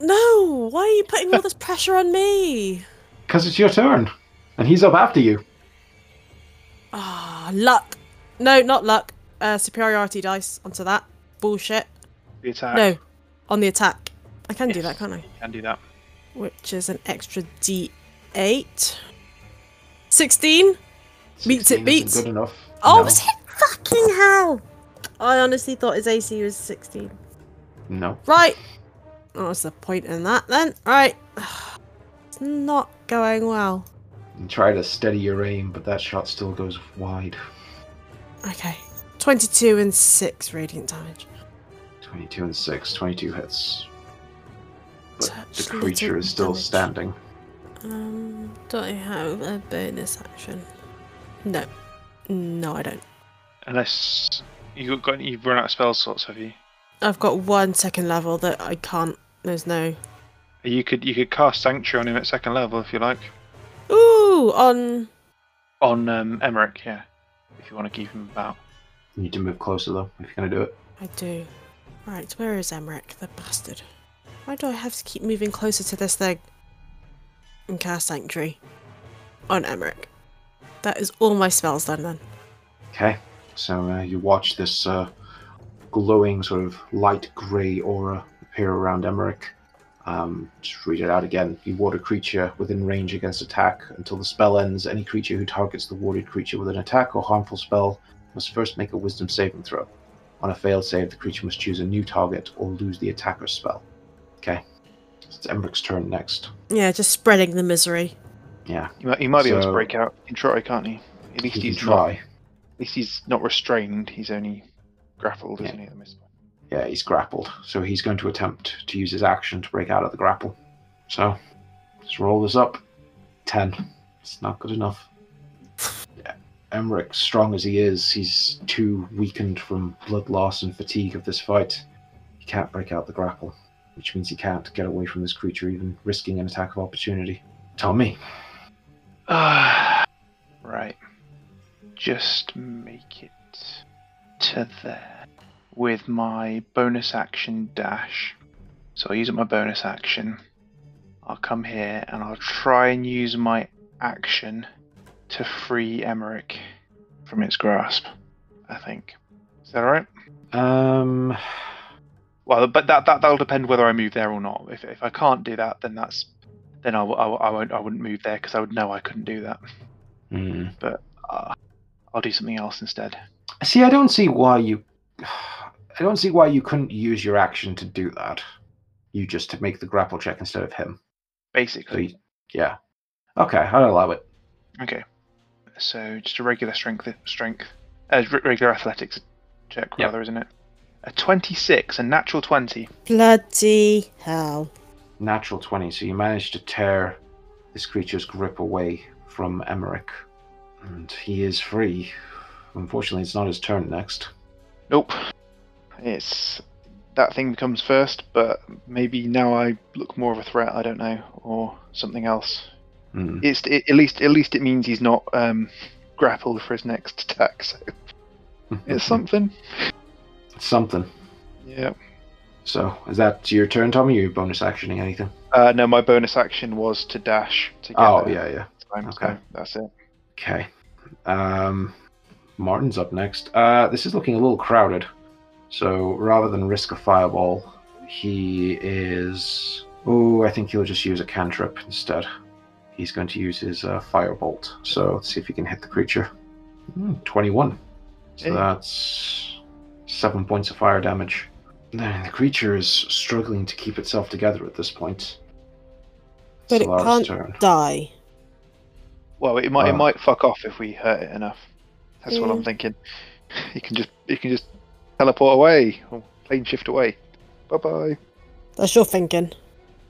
No, why are you putting all this pressure on me? Because it's your turn. And he's up after you. Ah, luck. No, not luck. Uh, superiority dice onto that. Bullshit. The attack. No, on the attack. I can do that, can't I? Can do that. Which is an extra D8. 16? Beats 16 it, isn't beats. Good enough. Oh, no. was it fucking hell? I honestly thought his AC was 16. No. Right. Oh, what's the point in that then? Right. *sighs* It's not going well. You try to steady your aim, but that shot still goes wide. Okay. 22 and 6 radiant damage. 22 and 6. 22 hits. But Touch the creature is still damage. standing. Um, don't I have a bonus action? No. No, I don't. Unless you've got you've run out of spell slots, have you? I've got one second level that I can't. There's no. You could you could cast sanctuary on him at second level if you like. Ooh, on. On um, Emmerich, yeah. If you want to keep him about. You need to move closer though, if you're going to do it. I do. Right, where is Emmerich, the bastard? Why do I have to keep moving closer to this thing? And cast Sanctuary. On Emmerich. That is all my spells done then. Okay. So uh, you watch this uh, glowing sort of light grey aura appear around Emmerich. Um, just read it out again. You ward a creature within range against attack. Until the spell ends, any creature who targets the warded creature with an attack or harmful spell must first make a wisdom saving throw. On a failed save, the creature must choose a new target or lose the attacker's spell. Okay. It's Emmerich's turn next. Yeah, just spreading the misery. Yeah, He might, he might be able to break out. He can try, can't he? At least he can he's not. try. At least he's not restrained. He's only grappled, Yeah. isn't he? At this point? Yeah, he's grappled, so he's going to attempt to use his action to break out of the grapple. So, let's roll this up. Ten. It's not good enough. Emmerich, strong as he is, he's too weakened from blood loss and fatigue of this fight. He can't break out the grapple, which means he can't get away from this creature, even risking an attack of opportunity. Tell me. Ah, right. Just make it to there with my bonus action dash. So I'll use up my bonus action. I'll come here and I'll try and use my action to free Emmerich from its grasp. I think. Is that alright? Um, Well, but that, that that'll depend whether I move there or not. If, if I can't do that, then that's then I, I, I won't I wouldn't move there because I would know I couldn't do that. But Uh, I'll do something else instead. See, I don't see why you. I don't see why you couldn't use your action to do that. You just to make the grapple check instead of him. So, Basically, you- yeah. Okay, I'll allow it. okay. So just a regular strength strength, uh, regular athletics check Yep. rather, isn't it? A twenty-six, a natural twenty. Bloody hell. Natural 20, so you managed to tear this creature's grip away from Emmerich. And he is free. Unfortunately, it's not his turn next. Nope. It's that thing comes first, but maybe now I look more of a threat. I don't know, or something else. Hmm. It's it, at least at least it means he's not um, grappled for his next attack. So *laughs* it's something. It's something. Yeah. So, is that your turn, Tommy? Or you bonus actioning anything? Uh, no, my bonus action was to dash to get Oh, yeah, yeah. Time, Okay. So that's it. Okay. Um, Martin's up next. Uh, this is looking a little crowded. So rather than risk a fireball, he is. Oh, I think he'll just use a cantrip instead. He's going to use his uh, firebolt. So let's see if he can hit the creature. Hmm, 21. So Hey. that's seven points of fire damage. Now, the creature is struggling to keep itself together at this point. But it Solara's can't turn. die. Well, it might it Uh. might fuck off if we hurt it enough. That's what I'm thinking. *laughs* You can just you can just teleport away or plane shift away. Bye bye. That's your thinking.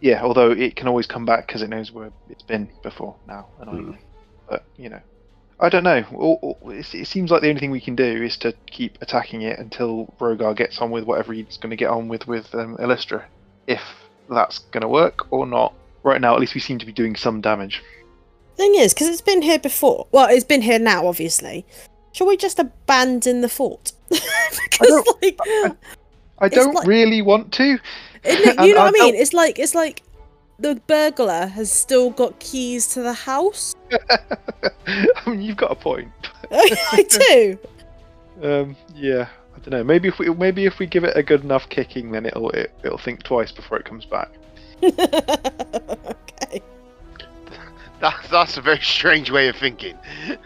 Yeah, although it can always come back because it knows where it's been before now. Annoyingly, Hmm. but you know, I don't know. All, all- it's- it seems like the only thing we can do is to keep attacking it until Rogar gets on with whatever he's going to get on with with um, Illustra. If that's going to work or not. Right now, at least we seem to be doing some damage. Thing is, because it's been here before. Well, it's been here now, obviously. Shall we just abandon the fort? *laughs* because, don't- like, I *laughs* It's don't like- really want to. it- *laughs* you know what I mean? It's like it's like the burglar has still got keys to the house. I mean, you've got a point. I do. Um, yeah, I don't know. Maybe if we maybe if we give it a good enough kicking, then it'll it, it'll think twice before it comes back. okay. That's that's a very strange way of thinking. *laughs*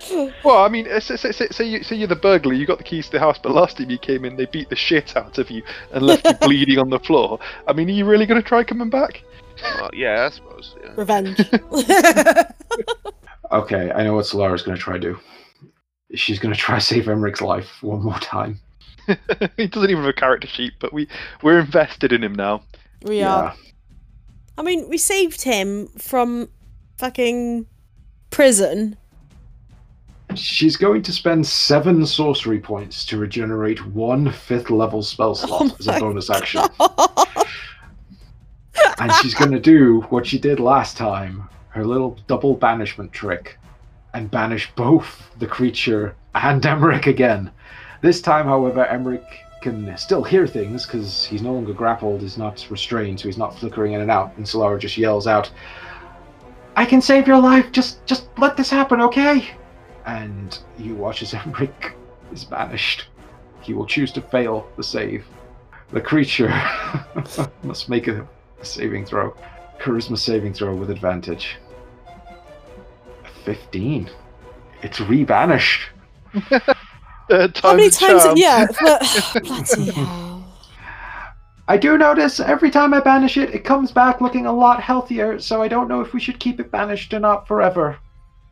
Well, I mean, say, say, say, say, you, say you're the burglar, you got the keys to the house, but last time you came in, they beat the shit out of you and left you *laughs* bleeding on the floor. I mean, are you really going to try coming back? Well, yeah, I suppose. Yeah. Revenge. *laughs* Okay, I know what Solara's going to try to do. She's going to try to save Emmerich's life one more time. he doesn't even have a character sheet, but we we're invested in him now. we are. I mean, we saved him from fucking prison. She's going to spend seven sorcery points to regenerate one fifth level spell oh slot Oh as a bonus action. *laughs* And she's going to do what she did last time her little double banishment trick and banish both the creature and Emmerich again. This time, however, Emmerich can still hear things because he's no longer grappled, he's not restrained, so he's not flickering in and out. And Solara just yells out, I can save your life, just just let this happen, okay? And you watch as *laughs* Emmerich is banished. He will choose to fail the save. The creature *laughs* must make a saving throw. Charisma saving throw with advantage. 15. It's rebanished. *laughs* Third How many time's a times? charm. Yeah. But, *sighs* bloody hell. I do notice every time I banish it, it comes back looking a lot healthier, so I don't know if we should keep it banished or not forever.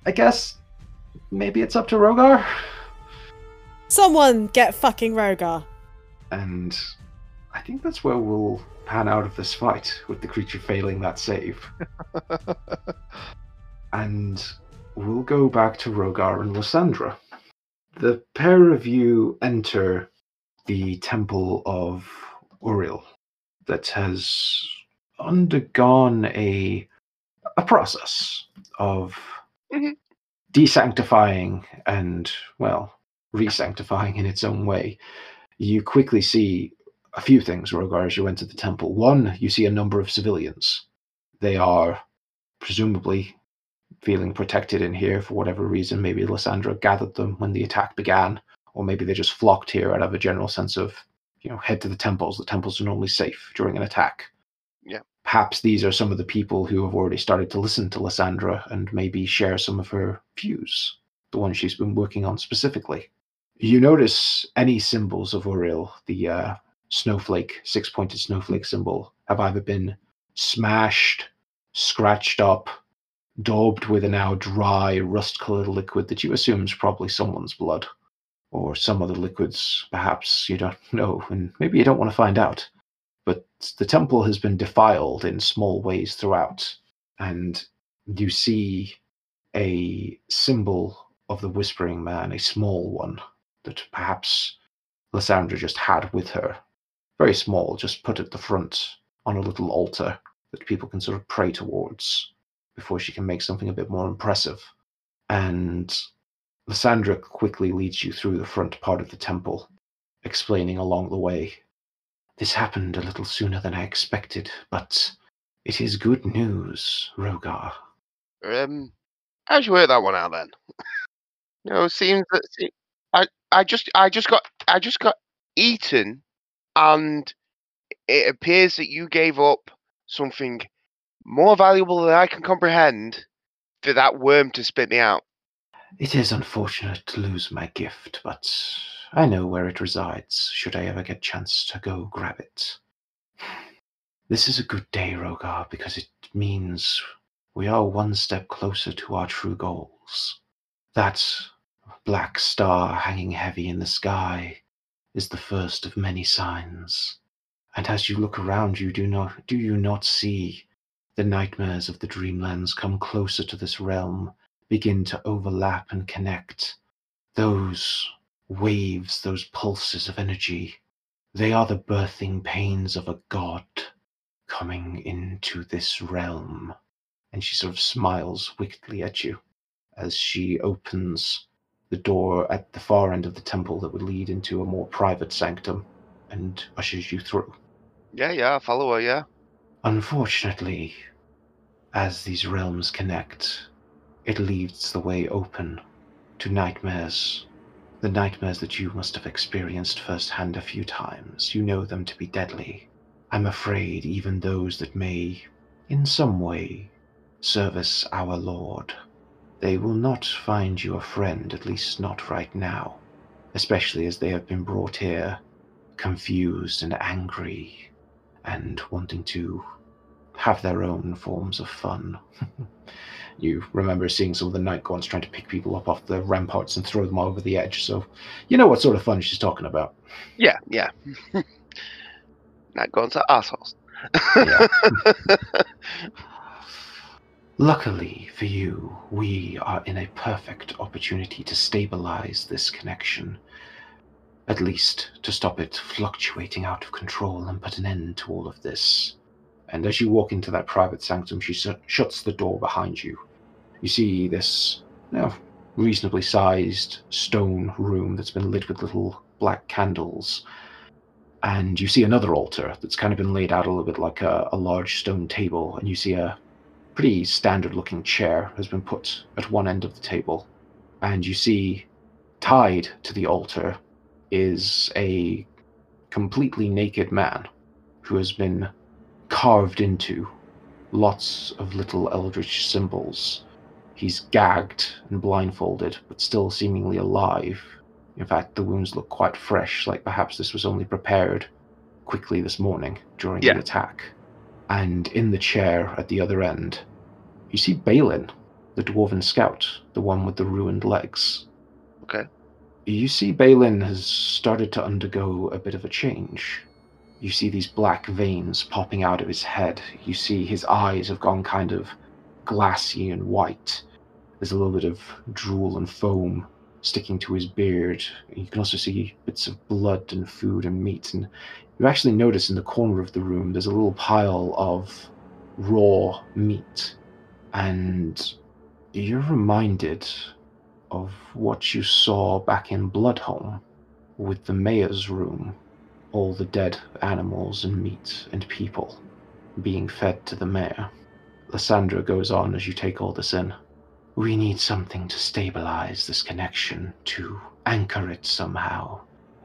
I guess maybe it's up to Rogar? Someone get fucking Rogar. And I think that's where we'll pan out of this fight with the creature failing that save. *laughs* and we'll go back to Rogar and Lysandra. The pair of you enter the temple of Uriel that has undergone a a process of Mhm. desanctifying and well resanctifying in its own way. You quickly see a few things, Rogar, as you enter the temple. One, you see a number of civilians. They are presumably feeling protected in here for whatever reason. Maybe Lysandra gathered them when the attack began, or maybe they just flocked here out of a general sense of, you know, head to the temples. The temples are normally safe during an attack. Yeah. Perhaps these are some of the people who have already started to listen to Lysandra and maybe share some of her views, the ones she's been working on specifically. You notice any symbols of Uriel, the uh, snowflake, six pointed snowflake symbol, have either been smashed, scratched up, daubed with a now dry, rust colored liquid that you assume is probably someone's blood. Or some other liquids, perhaps you don't *laughs* know, and maybe you don't want to find out. But the temple has been defiled in small ways throughout, and you see a symbol of the Whispering Man, a small one that perhaps Lysandra just had with her. Very small, just put at the front on a little altar that people can sort of pray towards before she can make something a bit more impressive. And Lysandra quickly leads you through the front part of the temple, explaining along the way. This happened a little sooner than I expected, but it is good news, Rogar. Um, how'd you work that one out then? *laughs* know, it seems that se- I I just I just got I just got eaten, and it appears that you gave up something more valuable than I can comprehend for that worm to spit me out. It is unfortunate to lose my gift, but I know where it resides should I ever get chance to go grab it. This is a good day, Rogar, because it means we are one step closer to our true goals. That black star hanging heavy in the sky is the first of many signs. And as you look around you, do not do you not see the nightmares of the dreamlands come closer to this realm, begin to overlap and connect? Those waves, those pulses of energy, they are the birthing pains of a god coming into this realm. And she sort of smiles wickedly at you as she opens the door at the far end of the temple that would lead into a more private sanctum and ushers you through. Yeah, yeah, follow her. Yeah. Unfortunately, as these realms connect, it leaves the way open to nightmares. The nightmares that you must have experienced firsthand a few times. You know them to be deadly. I'm afraid even those that may, in some way, service our Lord, they will not find you a friend, at least not right now, especially as they have been brought here confused and angry and wanting to have their own forms of fun. *laughs* you remember seeing some of the night gaunts trying to pick people up off the ramparts and throw them over the edge, so you know what sort of fun she's talking about. Yeah, yeah. Not going to assholes. Yeah. *laughs* Luckily for you, we are in a perfect opportunity to stabilize this connection. At least to stop it fluctuating out of control and put an end to all of this. And as you walk into that private sanctum, she sh- shuts the door behind you. You see this you know, reasonably sized stone room that's been lit with little black candles. And you see another altar that's kind of been laid out a little bit like a, a large stone table. And you see a pretty standard looking chair has been put at one end of the table. And you see tied to the altar is a completely naked man who has been carved into lots of little eldritch symbols. He's gagged and blindfolded, but still seemingly alive. In fact, the wounds look quite fresh, like perhaps this was only prepared quickly this morning during Yeah. the attack. And in the chair at the other end, you see Balin, the dwarven scout, the one with the ruined legs. Okay. You see, Balin has started to undergo a bit of a change. You see these black veins popping out of his head. You see his eyes have gone kind of glassy and white. There's a little bit of drool and foam sticking to his beard. You can also see bits of blood and food and meat. And you actually notice in the corner of the room there's a little pile of raw meat. And you're reminded of what you saw back in Bloodholm with the mayor's room. All the dead animals and meat and people being fed to the mayor. Lysandra goes on as you take all this in. We need something to stabilize this connection, to anchor it somehow.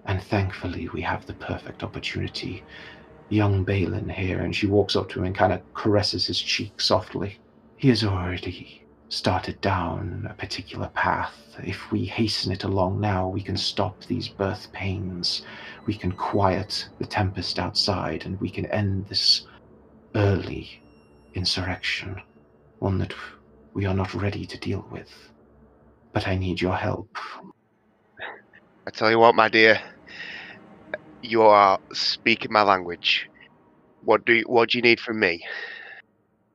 And thankfully, we have the perfect opportunity. Young Balin here, and she walks up to him and kind of caresses his cheek softly. He has already started down a particular path. If we hasten it along now, we can stop these birth pains. We can quiet the tempest outside, and we can end this early insurrection, one that we are not ready to deal with. But I need your help. I tell you what, my dear, you are speaking my language. What do you, what do you need from me?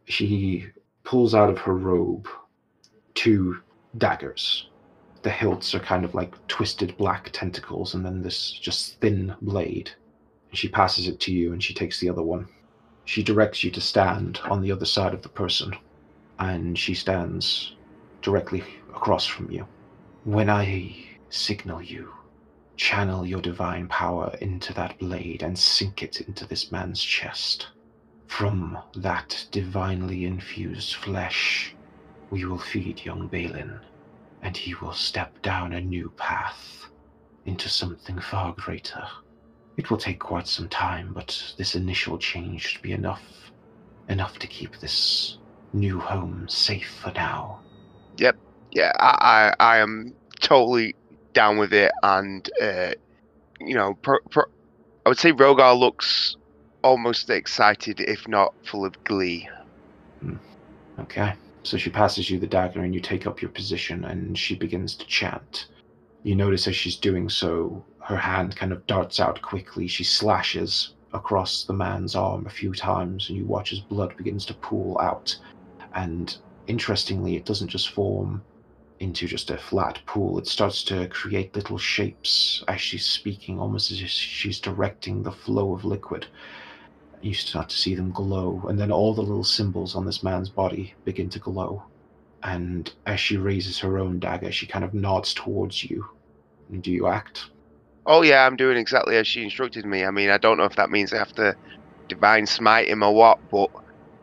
She pulls out of her robe two daggers. The hilts are kind of like twisted black tentacles, and then this just thin blade. And she passes it to you, and she takes the other one. She directs you to stand on the other side of the person, and she stands directly across from you. When I signal you, channel your divine power into that blade and sink it into this man's chest. From that divinely infused flesh, we will feed young Balin, and he will step down a new path into something far greater. It will take quite some time, but this initial change should be enough. Enough to keep this new home safe for now. Yep. Yeah, I, I, I am totally down with it, and uh, you know, pro, pro, I would say Rogar looks almost excited, if not full of glee. Okay. So she passes you the dagger and you take up your position and she begins to chant. You notice as she's doing so, her hand kind of darts out quickly. She slashes across the man's arm a few times and you watch as blood begins to pool out. And interestingly, it doesn't just form into just a flat pool, it starts to create little shapes as she's speaking, almost as if she's directing the flow of liquid you start to see them glow, and then all the little symbols on this man's body begin to glow. And as she raises her own dagger, she kind of nods towards you. And do you act? Oh yeah, I'm doing exactly as she instructed me. I mean, I don't know if that means I have to divine smite him or what, but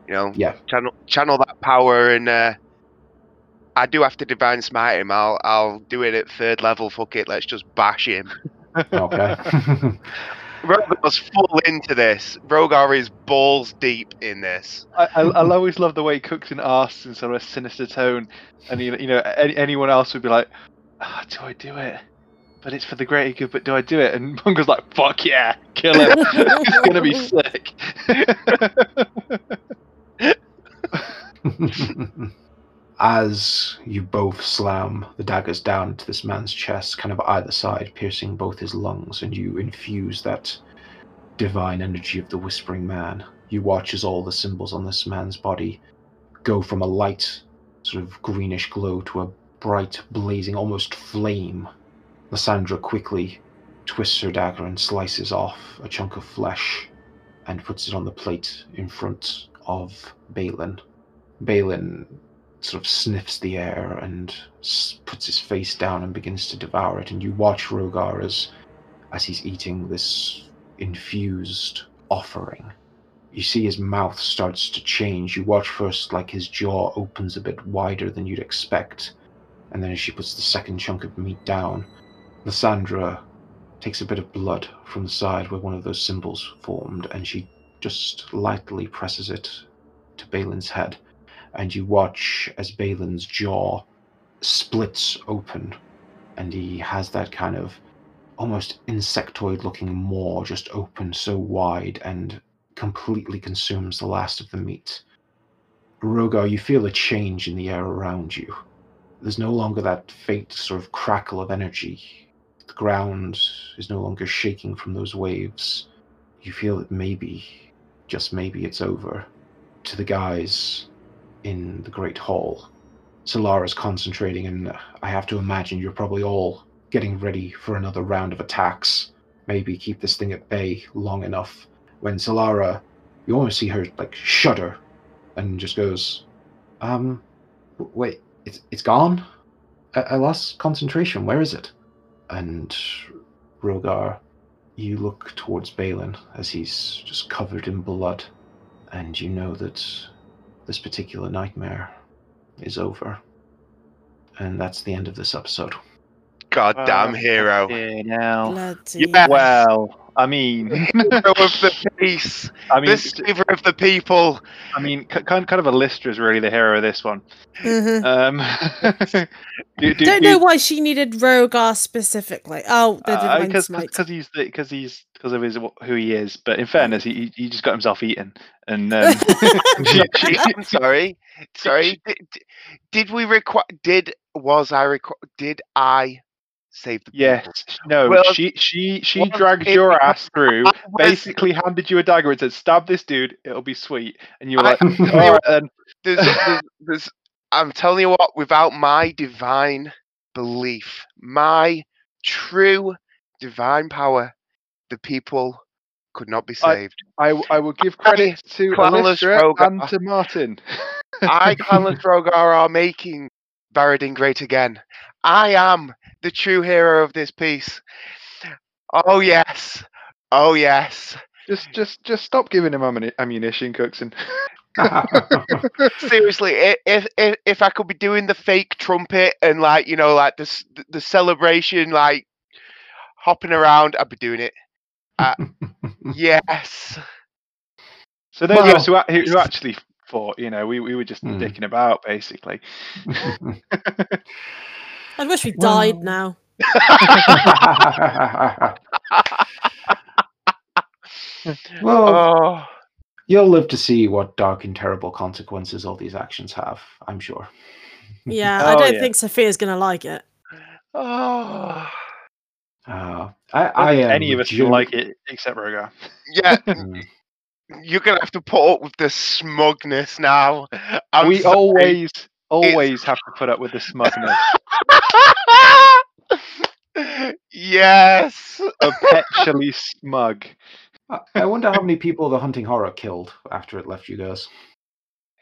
you know, Yeah. channel channel that power, and uh, I do have to divine smite him. I'll I'll do it at third level. Fuck it, let's just bash him. *laughs* Okay. *laughs* Rogar's full into this. Rogar is balls deep in this. I, I, I'll always love the way Cookson asks in sort of a sinister tone, and you know, you know, any, anyone else would be like, "Ah, "Do I do it?" But it's for the greater good. But do I do it? And Bungo's like, "Fuck yeah, kill him! it's gonna be sick." *laughs* *laughs* *laughs* As you both slam the daggers down into this man's chest, kind of either side, piercing both his lungs, and you infuse that divine energy of the Whispering Man, you watch as all the symbols on this man's body go from a light, sort of greenish glow to a bright, blazing, almost flame. Lysandra quickly twists her dagger and slices off a chunk of flesh and puts it on the plate in front of Balin. Balin sort of sniffs the air and puts his face down and begins to devour it. And you watch Rogar as, as he's eating this infused offering. You see his mouth starts to change. You watch first, like his jaw opens a bit wider than you'd expect. And then as she puts the second chunk of meat down, Lysandra takes a bit of blood from the side where one of those symbols formed, and she just lightly presses it to Balin's head and you watch as Balin's jaw splits open, and he has that kind of almost insectoid looking maw just open so wide and completely consumes the last of the meat. Rogar, you feel a change in the air around you. There's no longer that faint sort of crackle of energy the ground is no longer shaking from those waves, you feel that maybe, just maybe, it's over. To the guys in the Great Hall, Solara's concentrating, and I have to imagine you're probably all getting ready for another round of attacks. Maybe keep this thing at bay long enough. When Solara, you almost see her like shudder, and just goes, "Um, wait, it's it's gone. I, I lost concentration. Where is it?" And Rogar, you look towards Balin as he's just covered in blood, and you know that this particular nightmare is over. And that's the end of this episode. Goddamn hero. Yeah, now. Yeah. Well, I mean, *laughs* Hero of the peace. I mean, the saver of the people. I mean, kind kind of a Lister is really the hero of this one. Mhm. Um, *laughs* do, do, Don't know why she needed Rogar specifically. Oh, because smite. because he's because he's because of his who he is. But in fairness, he he- he just got himself eaten, and um, *laughs* *laughs* she, she, *laughs* I'm sorry. Sorry. Did, did we require? Did was I requ- Did I save the yes, people? no, Well, she she she well, dragged it- your ass through. Was- Basically, handed you a dagger and said, "Stab this dude. It'll be sweet." And you were I- like, tell you "All right there's, there's, there's, I'm telling you what, without my divine belief, my true divine power, the people could not be saved. I, I will give credit to Clanless Alistra Rogar. and to Martin. I, *laughs* Clanless Rogar, are making Baradin great again. I am the true hero of this piece. Oh yes, oh yes. just just just stop giving him ammunition, Cookson. *laughs* Seriously, if, if if I could be doing the fake trumpet and like you know like the the celebration like hopping around, I'd be doing it. *laughs* Yes. So those of us who, who who actually fought, you know, we, we were just Hmm. dicking about basically. *laughs* I wish we died Well- now. *laughs* well, Oh, you'll live to see what dark and terrible consequences all these actions have, I'm sure. Yeah, I Oh, don't yeah. think Sophia's gonna like it. oh. Uh, I, I Any of us legit- can like it except Rogar. Yeah, *laughs* Mm. you're gonna have to put up with the smugness now. I'm we sorry. always always have to put up with the smugness, *laughs* yes. perpetually *laughs* smug. I- I wonder how many people the hunting horror killed after it left you guys.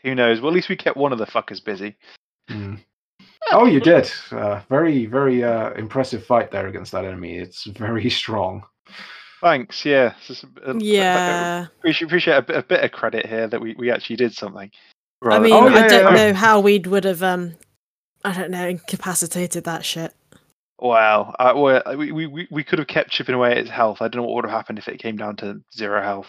Who knows? Well, at least we kept one of the fuckers busy. Mm. Oh, you did. Uh, very, very uh, impressive fight there against that enemy. It's very *laughs* strong. Thanks. Yeah. This is a- a- Yeah. Appreciate, appreciate a bit, a bit of credit here that we, we actually did something. I mean, than- Oh, I don't yeah. know how we would would have um I don't know, incapacitated that shit. Wow. Uh, well, we, we, we- we could have kept chipping away at its health. I don't know what would have happened if it came down to zero health.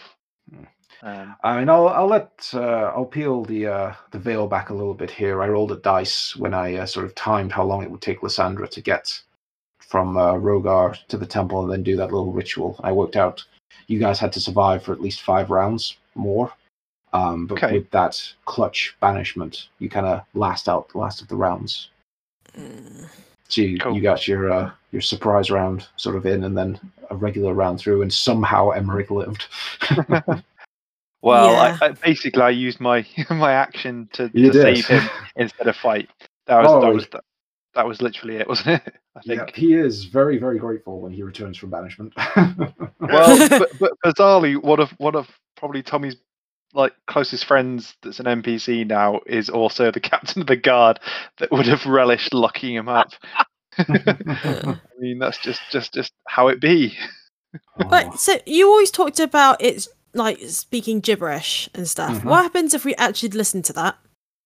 Um, I mean, I'll I'll let uh, I'll peel the uh, the veil back a little bit here. I rolled a dice when I uh, sort of timed how long it would take Lysandra to get from uh, Rogar to the temple and then do that little ritual. I worked out you guys had to survive for at least five rounds more. Um, but Okay. with that clutch banishment, you kind of last out the last of the rounds. Mm. So you, Cool. you got your uh, your surprise round sort of in, and then a regular round through, and somehow Emmerich lived. *laughs* *laughs* well, Yeah. I, I, basically, I used my *laughs* my action to, to save him *laughs* instead of fight. That was Oh, that was that, that was literally it, *laughs* wasn't it? I think. Yeah, he is very, very grateful when he returns from banishment. Well, but, but bizarrely, one of one of probably Tommy's like closest friends that's an NPC now is also the captain of the guard that would have relished locking him up. I mean, that's just just just how it be. Oh. But so you always talked about it's like speaking gibberish and stuff. Mhm. What happens if we actually listen to that?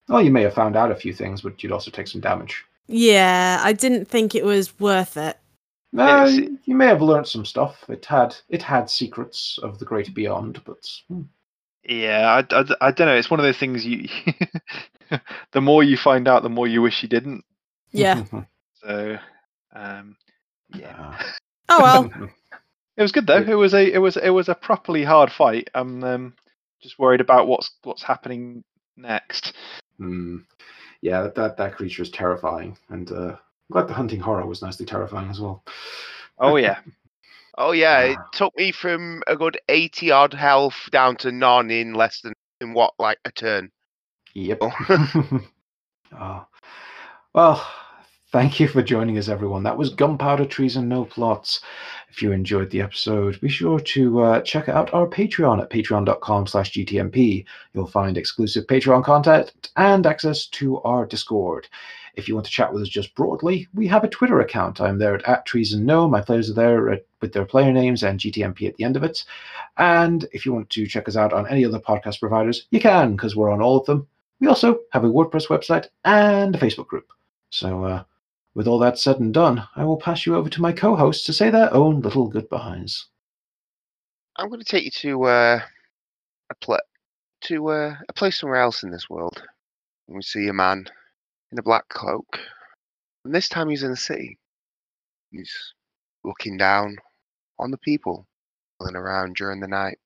well, you may have found out a few things, but you'd also take some damage. Yeah, I didn't think it was worth it. Uh, you may have learnt some stuff. It had it had secrets of the great beyond, but hmm. Yeah, I, I, I don't know. It's one of those things you. *laughs* the more you find out, the more you wish you didn't. Yeah. *laughs* So, um, yeah, Oh well. *laughs* it was good though. It was a it was it was a properly hard fight. I'm um, just worried about what's what's happening next. Hmm. Yeah, that, that that creature is terrifying, and uh, I'm glad the hunting horror was nicely terrifying as well. Oh yeah. Oh yeah, *laughs* it Ah. took me from a good eighty odd health down to none in less than in what like a turn. Yep. oh. *laughs* Well, thank you for joining us, everyone. That was Gunpowder Trees and No Plots. If you enjoyed the episode, be sure to uh, check out our Patreon at patreon.com slash gtmp. You'll find exclusive Patreon content and access to our Discord. If you want to chat with us just broadly, we have a Twitter account. I'm there at, at Trees and No. My players are there at, with their player names and GTMP at the end of it. And if you want to check us out on any other podcast providers, you can, because we're on all of them. We also have a WordPress website and a Facebook group. So, uh, with all that said and done, I will pass you over to my co hosts to say their own little goodbyes. I'm going to take you to uh, a pla to uh, a place somewhere else in this world. And we see a man in a black cloak, and this time he's in the city. He's looking down on the people milling around during the night.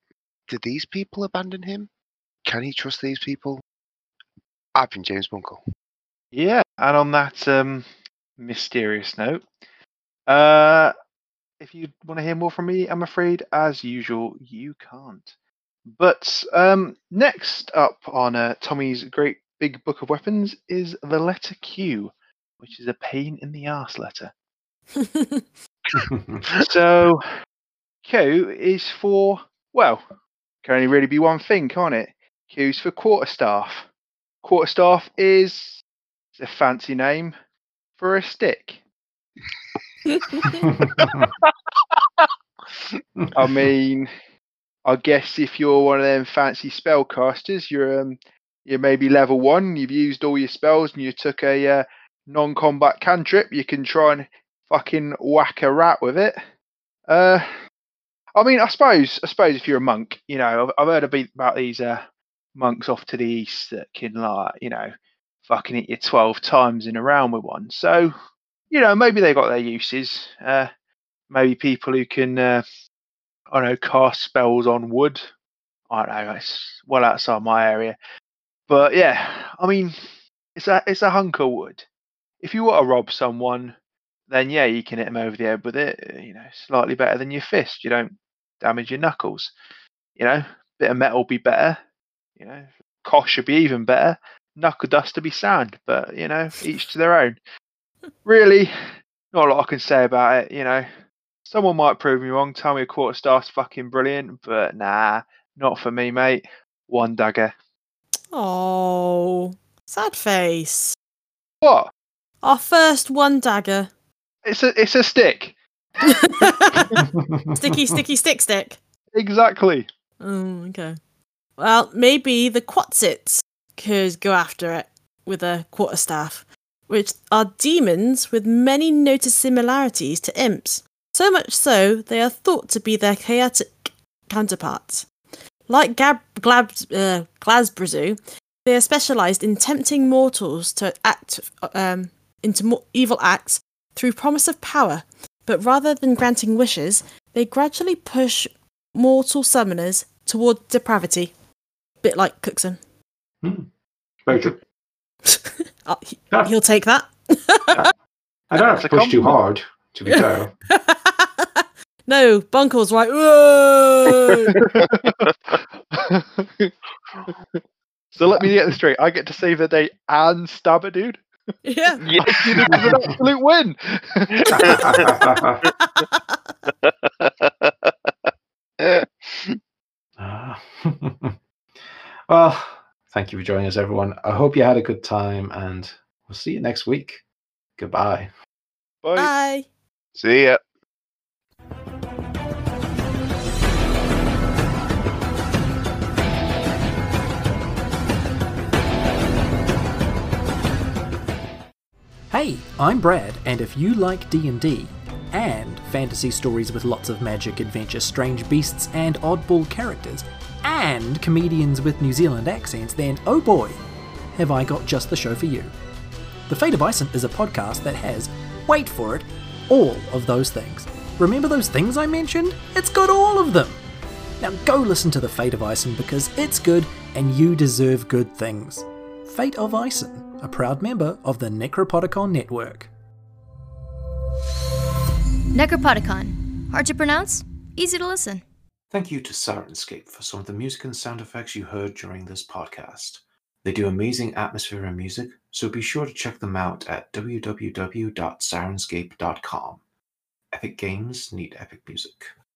Did these people abandon him? Can he trust these people? I've been James Bunkle. Yeah, and on that um, mysterious note, uh, if you want to hear more from me, I'm afraid, as usual, you can't. But um, next up on uh, Tommy's great big book of weapons is the letter Q, which is a pain in the arse letter. *laughs* So Q is for well, can only really be one thing, can't it? Q's for quarterstaff. Quarterstaff is a fancy name for a stick. *laughs* I mean, I guess if you're one of them fancy spellcasters, you're um, you're maybe level one. You've used all your spells, and you took a uh, non-combat cantrip. You can try and fucking whack a rat with it. Uh, I mean, I suppose, I suppose if you're a monk, you know, I've, I've heard a bit about these uh, monks off to the east that can like, you know, fucking hit you twelve times in a round with one. So, you know, maybe they got their uses. Uh, maybe people who can, uh, I don't know, cast spells on wood. I don't know, it's well outside my area. But yeah, I mean, it's a it's a hunk of wood. If you want to rob someone, then yeah, you can hit them over the head with it. uh, You know, slightly better than your fist. You don't damage your knuckles. You know, bit of metal be better. You know, cost should be even better. Knuckle dust to be sand. But you know, each to their own. *laughs* Really, not a lot I can say about it. You know, someone might prove me wrong. Tell me a quarter star's fucking brilliant, but nah, not for me, mate. One dagger. oh, sad face. What? Our first one dagger. It's a it's a stick. *laughs* sticky, sticky, stick, stick. Exactly. Oh, okay. Well, maybe the Quasits could go after it with a quarterstaff, which are demons with many noted similarities to imps. So much so, they are thought to be their chaotic counterparts. Like Gab- Glab- uh, Glabrezu, they are specialised in tempting mortals to act um, into mo- evil acts through promise of power, but rather than granting wishes, they gradually push mortal summoners toward depravity. Bit like Cookson. Very true. Uh, *laughs* he- Ah. he'll take that. I don't have That's to a push too hard, to be fair. *laughs* no, Bunkle's right. *laughs* So let me get this straight. I get to save the day and stab a dude. yeah. Yeah. You think an absolute win. Ah. well, thank you for joining us, everyone. I hope you had a good time, and we'll see you next week. Goodbye. Bye. Bye. See ya. Hey, I'm Brad, and if you like D&D and fantasy stories with lots of magic, adventure, strange beasts, and oddball characters, and comedians with New Zealand accents, then oh boy, have I got just the show for you. The Fate of Ison is a podcast that has, wait for it, all of those things. Remember those things I mentioned? It's got all of them! Now go listen to The Fate of Ison because it's good and you deserve good things. Fate of Ison, a proud member of the Necropodicon Network. Necropodicon. Hard to pronounce, easy to listen. Thank you to Syrinscape for some of the music and sound effects you heard during this podcast. They do amazing atmosphere and music, so be sure to check them out at www.syrinscape.com. Epic games need epic music.